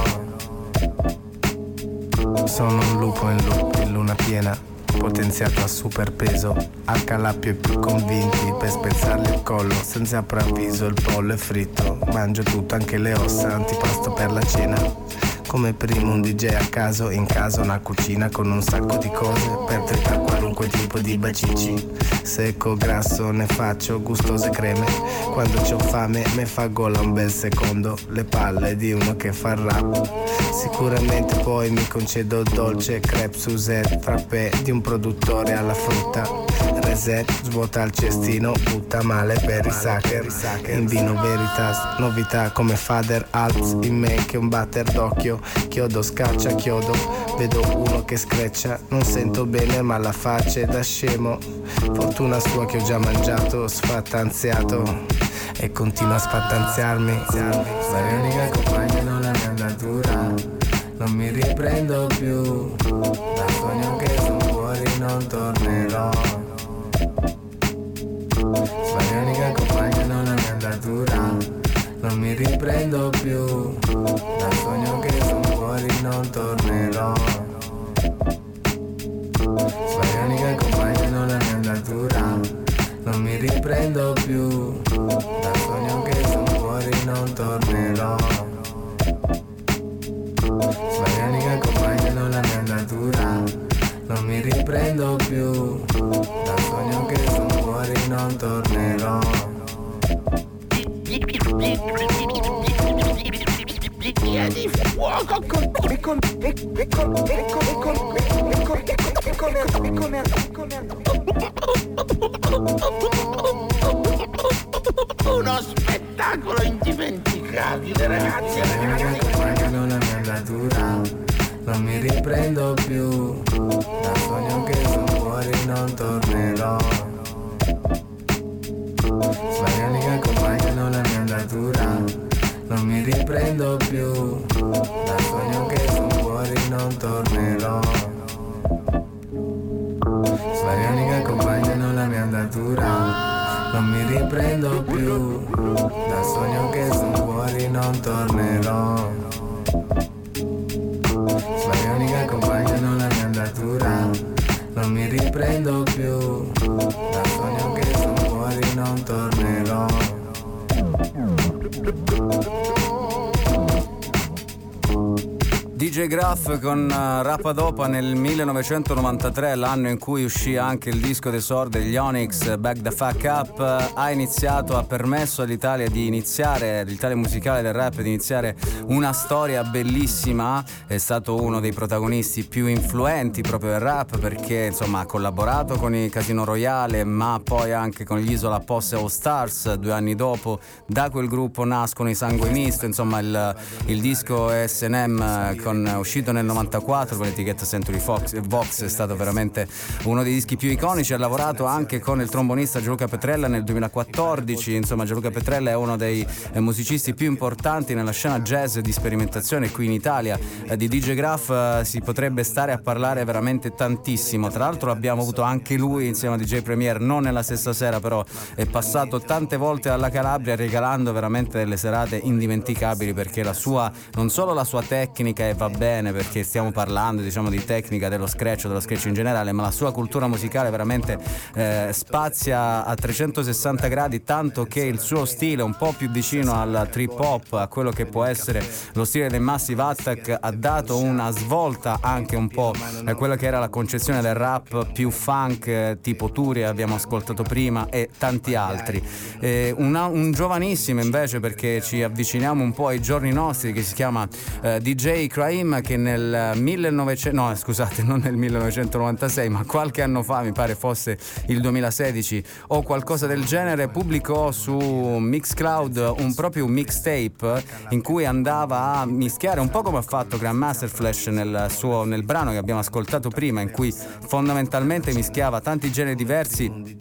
Sono un lupo in loop, in luna piena, potenziato a superpeso. Accalappio i più convinti per spezzargli il collo. Senza preavviso il pollo è fritto. Mangio tutto, anche le ossa, antipasto per la cena. Come primo un DJ a caso, in casa una cucina con un sacco di cose per tritare qualunque tipo di bacici. Secco, grasso, ne faccio gustose creme. Quando c'ho fame me fa gola un bel secondo. Le palle di uno che fa rap. Sicuramente poi mi concedo dolce crepe Suzette, frappè di un produttore alla frutta. Reset, svuota il cestino, butta male per i sucker. In vino veritas, novità come Father Alps, in me che un batter d'occhio. Chiodo scaccia chiodo, vedo uno che screccia. Non sento bene ma la faccia è da scemo. Fortuna sua che ho già mangiato, sfattanziato. E continua a sfattanziarmi. L'unica compagna non la mia andatura Non mi riprendo più Dal sogno che sono fuori non tornerò non mi riprendo più. Dal sogno che sono fuori non tornerò. Con uh, Rapadopa nel 1993, l'anno in cui uscì anche il disco d'esordio degli Onyx, Back the Fuck Up, ha iniziato, ha permesso all'Italia di iniziare, l'Italia musicale del rap, di iniziare una storia bellissima, è stato uno dei protagonisti più influenti proprio del rap perché insomma ha collaborato con i Casino Royale ma poi anche con gli Isola Posse All Stars, due anni dopo da quel gruppo nascono i Sangue Misto, insomma il, il disco SNM con uscito nel 94 con l'etichetta Century Fox, Vox è stato veramente uno dei dischi più iconici. Ha lavorato anche con il trombonista Gianluca Petrella nel 2014 insomma Gianluca Petrella è uno dei musicisti più importanti nella scena jazz di sperimentazione qui in Italia eh, di DJ Graff eh, si potrebbe stare a parlare veramente tantissimo. Tra l'altro abbiamo avuto anche lui insieme a DJ Premier non nella stessa sera però è passato tante volte alla Calabria regalando veramente delle serate indimenticabili perché la sua non solo la sua tecnica e va bene perché stiamo parlando diciamo di tecnica dello scratch dello scratch in generale ma la sua cultura musicale veramente eh, spazia a 360 gradi tanto che il suo stile un po' più vicino al trip hop a quello che può essere lo stile del Massive Attack ha dato una svolta anche un po' a quella che era la concezione del rap più funk eh, tipo Turi abbiamo ascoltato prima e tanti altri. Eh, una, un giovanissimo invece perché ci avviciniamo un po' ai giorni nostri che si chiama eh, DJ Craim che nel 1900 no scusate non nel 1996 ma qualche anno fa mi pare fosse il 2016 o qualcosa del genere pubblicò su Mixcloud un proprio mixtape in cui andava a mischiare un po' come ha fatto Grandmaster Flash nel, suo, nel brano che abbiamo ascoltato prima in cui fondamentalmente mischiava tanti generi diversi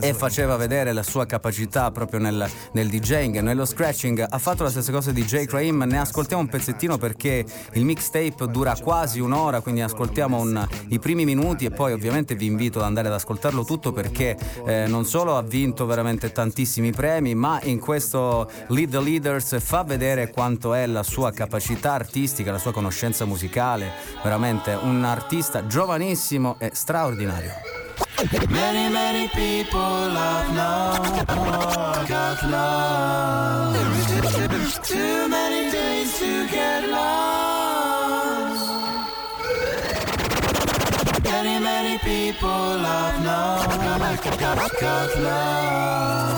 e faceva vedere la sua capacità proprio nel, nel DJing, nello scratching ha fatto la stessa cosa di J. Craim ne ascoltiamo un pezzettino perché il mixtape dura quasi un'ora, quindi ascoltiamo un, i primi minuti e poi ovviamente vi invito ad andare ad ascoltarlo tutto perché eh, non solo ha vinto veramente tantissimi premi, ma in questo Lead the Leaders fa vedere quanto è la sua capacità artistica, la sua conoscenza musicale, veramente un artista giovanissimo e straordinario. Many, many people have now got lost. Too many days to get lost. Many, many people have now got, got lost.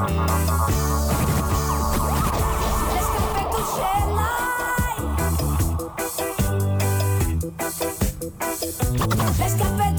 Escapé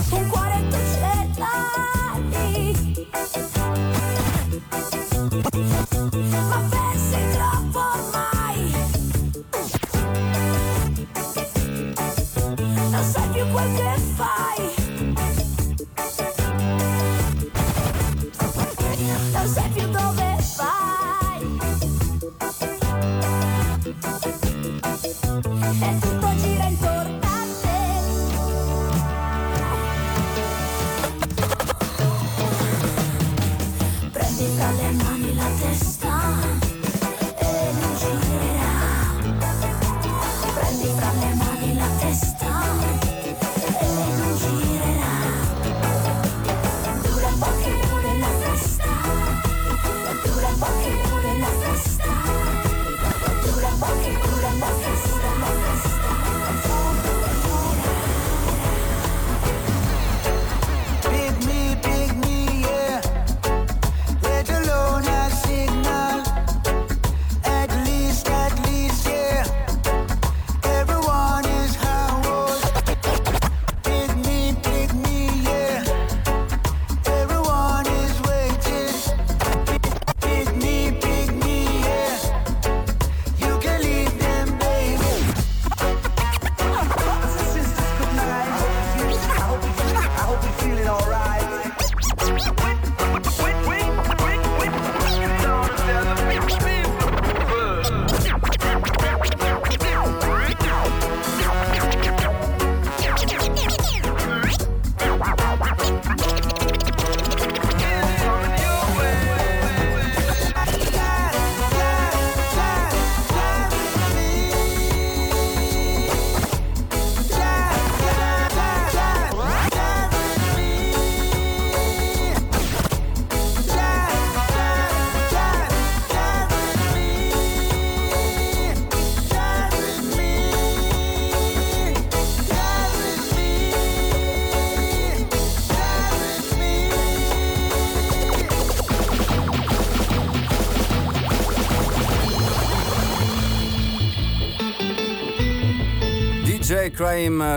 Un cuore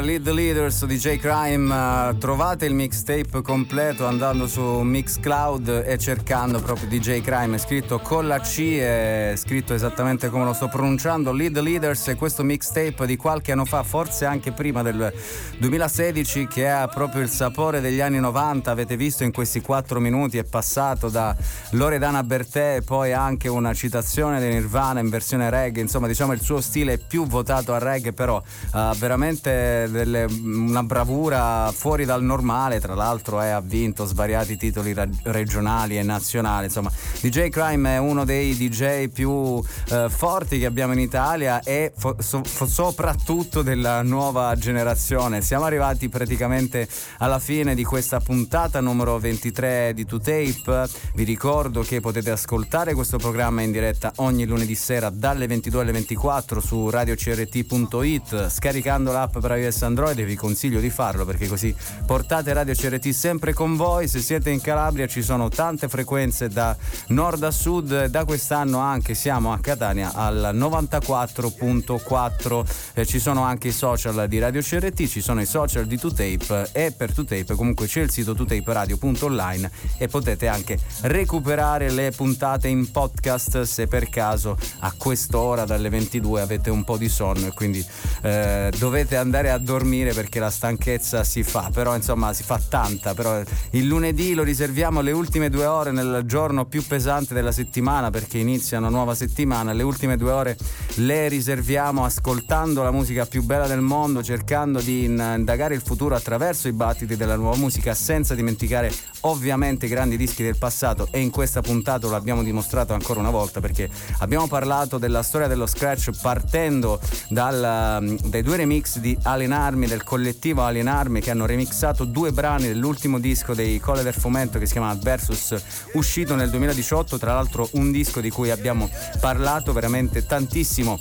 Lead the Leaders DJ Crime eh, trovate il mixtape completo andando su Mixcloud e cercando proprio DJ Crime è scritto con la C è scritto esattamente come lo sto pronunciando Lead the Leaders è questo mixtape di qualche anno fa forse anche prima del 2016 che ha proprio il sapore degli anni 90 avete visto in questi 4 minuti è passato da Loredana Bertè poi anche una citazione di Nirvana in versione reggae. Insomma diciamo il suo stile è più votato al reggae però ha veramente delle- una bravura fuori dal normale, tra l'altro eh, ha vinto svariati titoli ra- regionali e nazionali, insomma DJ Crime è uno dei DJ più eh, forti che abbiamo in Italia e fo- so- soprattutto della nuova generazione. Siamo arrivati praticamente alla fine di questa puntata numero 23 di 2Tape, vi ricordo che potete ascoltare questo programma in diretta ogni lunedì sera dalle 22 alle 24 su radiocrt.it scaricando l'app per iOS e Android vi consiglio di farlo perché così portate Radio CRT sempre con voi. Se siete in Calabria ci sono tante frequenze da nord a sud. Da quest'anno anche siamo a Catania al 94.4 Eh, ci sono anche i social di Radio CRT ci sono i social di 2Tape e per 2Tape comunque c'è il sito 2taperadio.online e potete anche recuperare le puntate in podcast se per caso a quest'ora dalle 22 avete un po' di sonno e quindi eh, dovete andare a dormire perché la stanchezza si fa, però insomma si fa tanta, però il lunedì lo riserviamo alle ultime due ore nel giorno più pesante della settimana perché inizia una nuova settimana, le ultime due ore le riserviamo ascoltando la musica più bella del mondo, cercando di in- indagare il futuro attraverso i battiti della nuova musica senza dimenticare ovviamente i grandi dischi del passato e in questa puntata lo abbiamo dimostrato ancora una volta perché abbiamo parlato della storia dello scratch partendo dal, dai due remix di Alien Army del collettivo Alien Army che hanno remixato due brani dell'ultimo disco dei Colle del Fomento che si chiama Versus uscito nel 2018 tra l'altro un disco di cui abbiamo parlato veramente tantissimo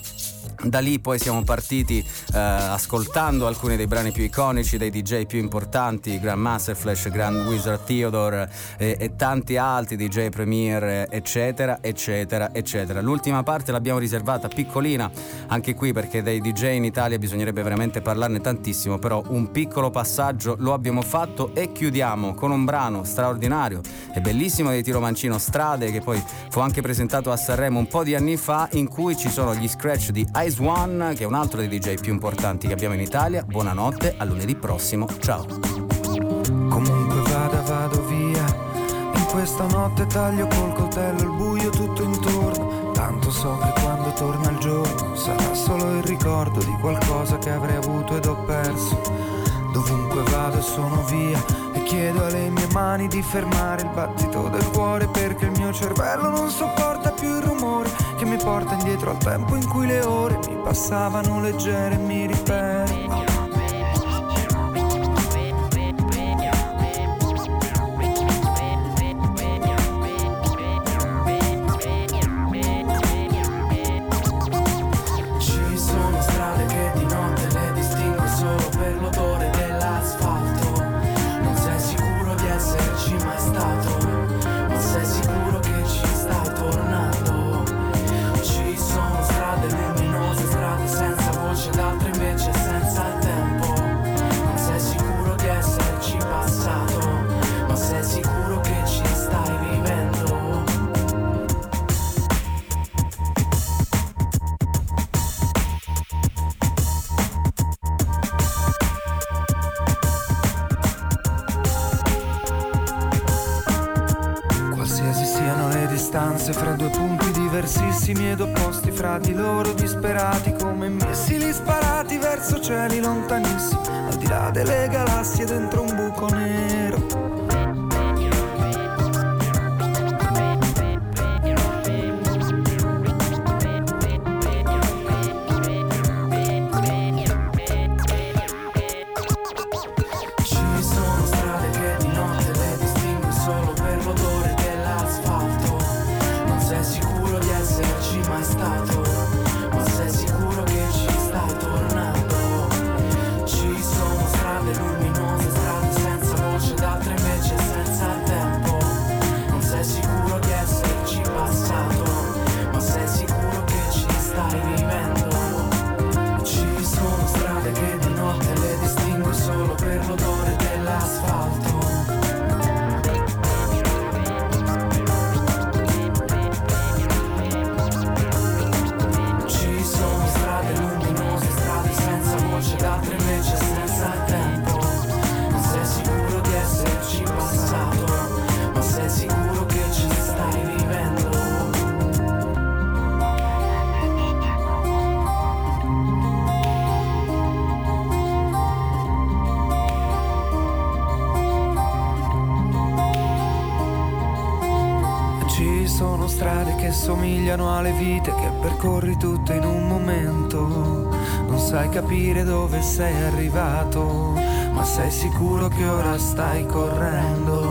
Da lì poi siamo partiti eh, ascoltando alcuni dei brani più iconici dei DJ più importanti, Grandmaster Flash, Grand Wizard Theodore eh, e tanti altri DJ Premier, eccetera, eccetera, eccetera. L'ultima parte l'abbiamo riservata piccolina, anche qui perché dei DJ in Italia bisognerebbe veramente parlarne tantissimo, però un piccolo passaggio lo abbiamo fatto e chiudiamo con un brano straordinario e bellissimo di Tiro Mancino Strade che poi fu anche presentato a Sanremo un po' di anni fa in cui ci sono gli scratch di Ice One, che è un altro dei DJ più importanti che abbiamo in Italia. Buonanotte, a lunedì prossimo. Ciao. Comunque vada, vado via. In questa notte taglio col coltello il buio tutto intorno. Tanto so che quando torna il giorno sarà solo il ricordo di qualcosa che avrei avuto ed ho perso. Dovunque vado sono via e chiedo alle mie mani di fermare il battito del cuore perché il mio cervello non sopporta più il rumore che mi porta indietro al tempo in cui le ore mi passavano leggere e mi riperdo. Sei arrivato, ma sei sicuro che ora stai correndo.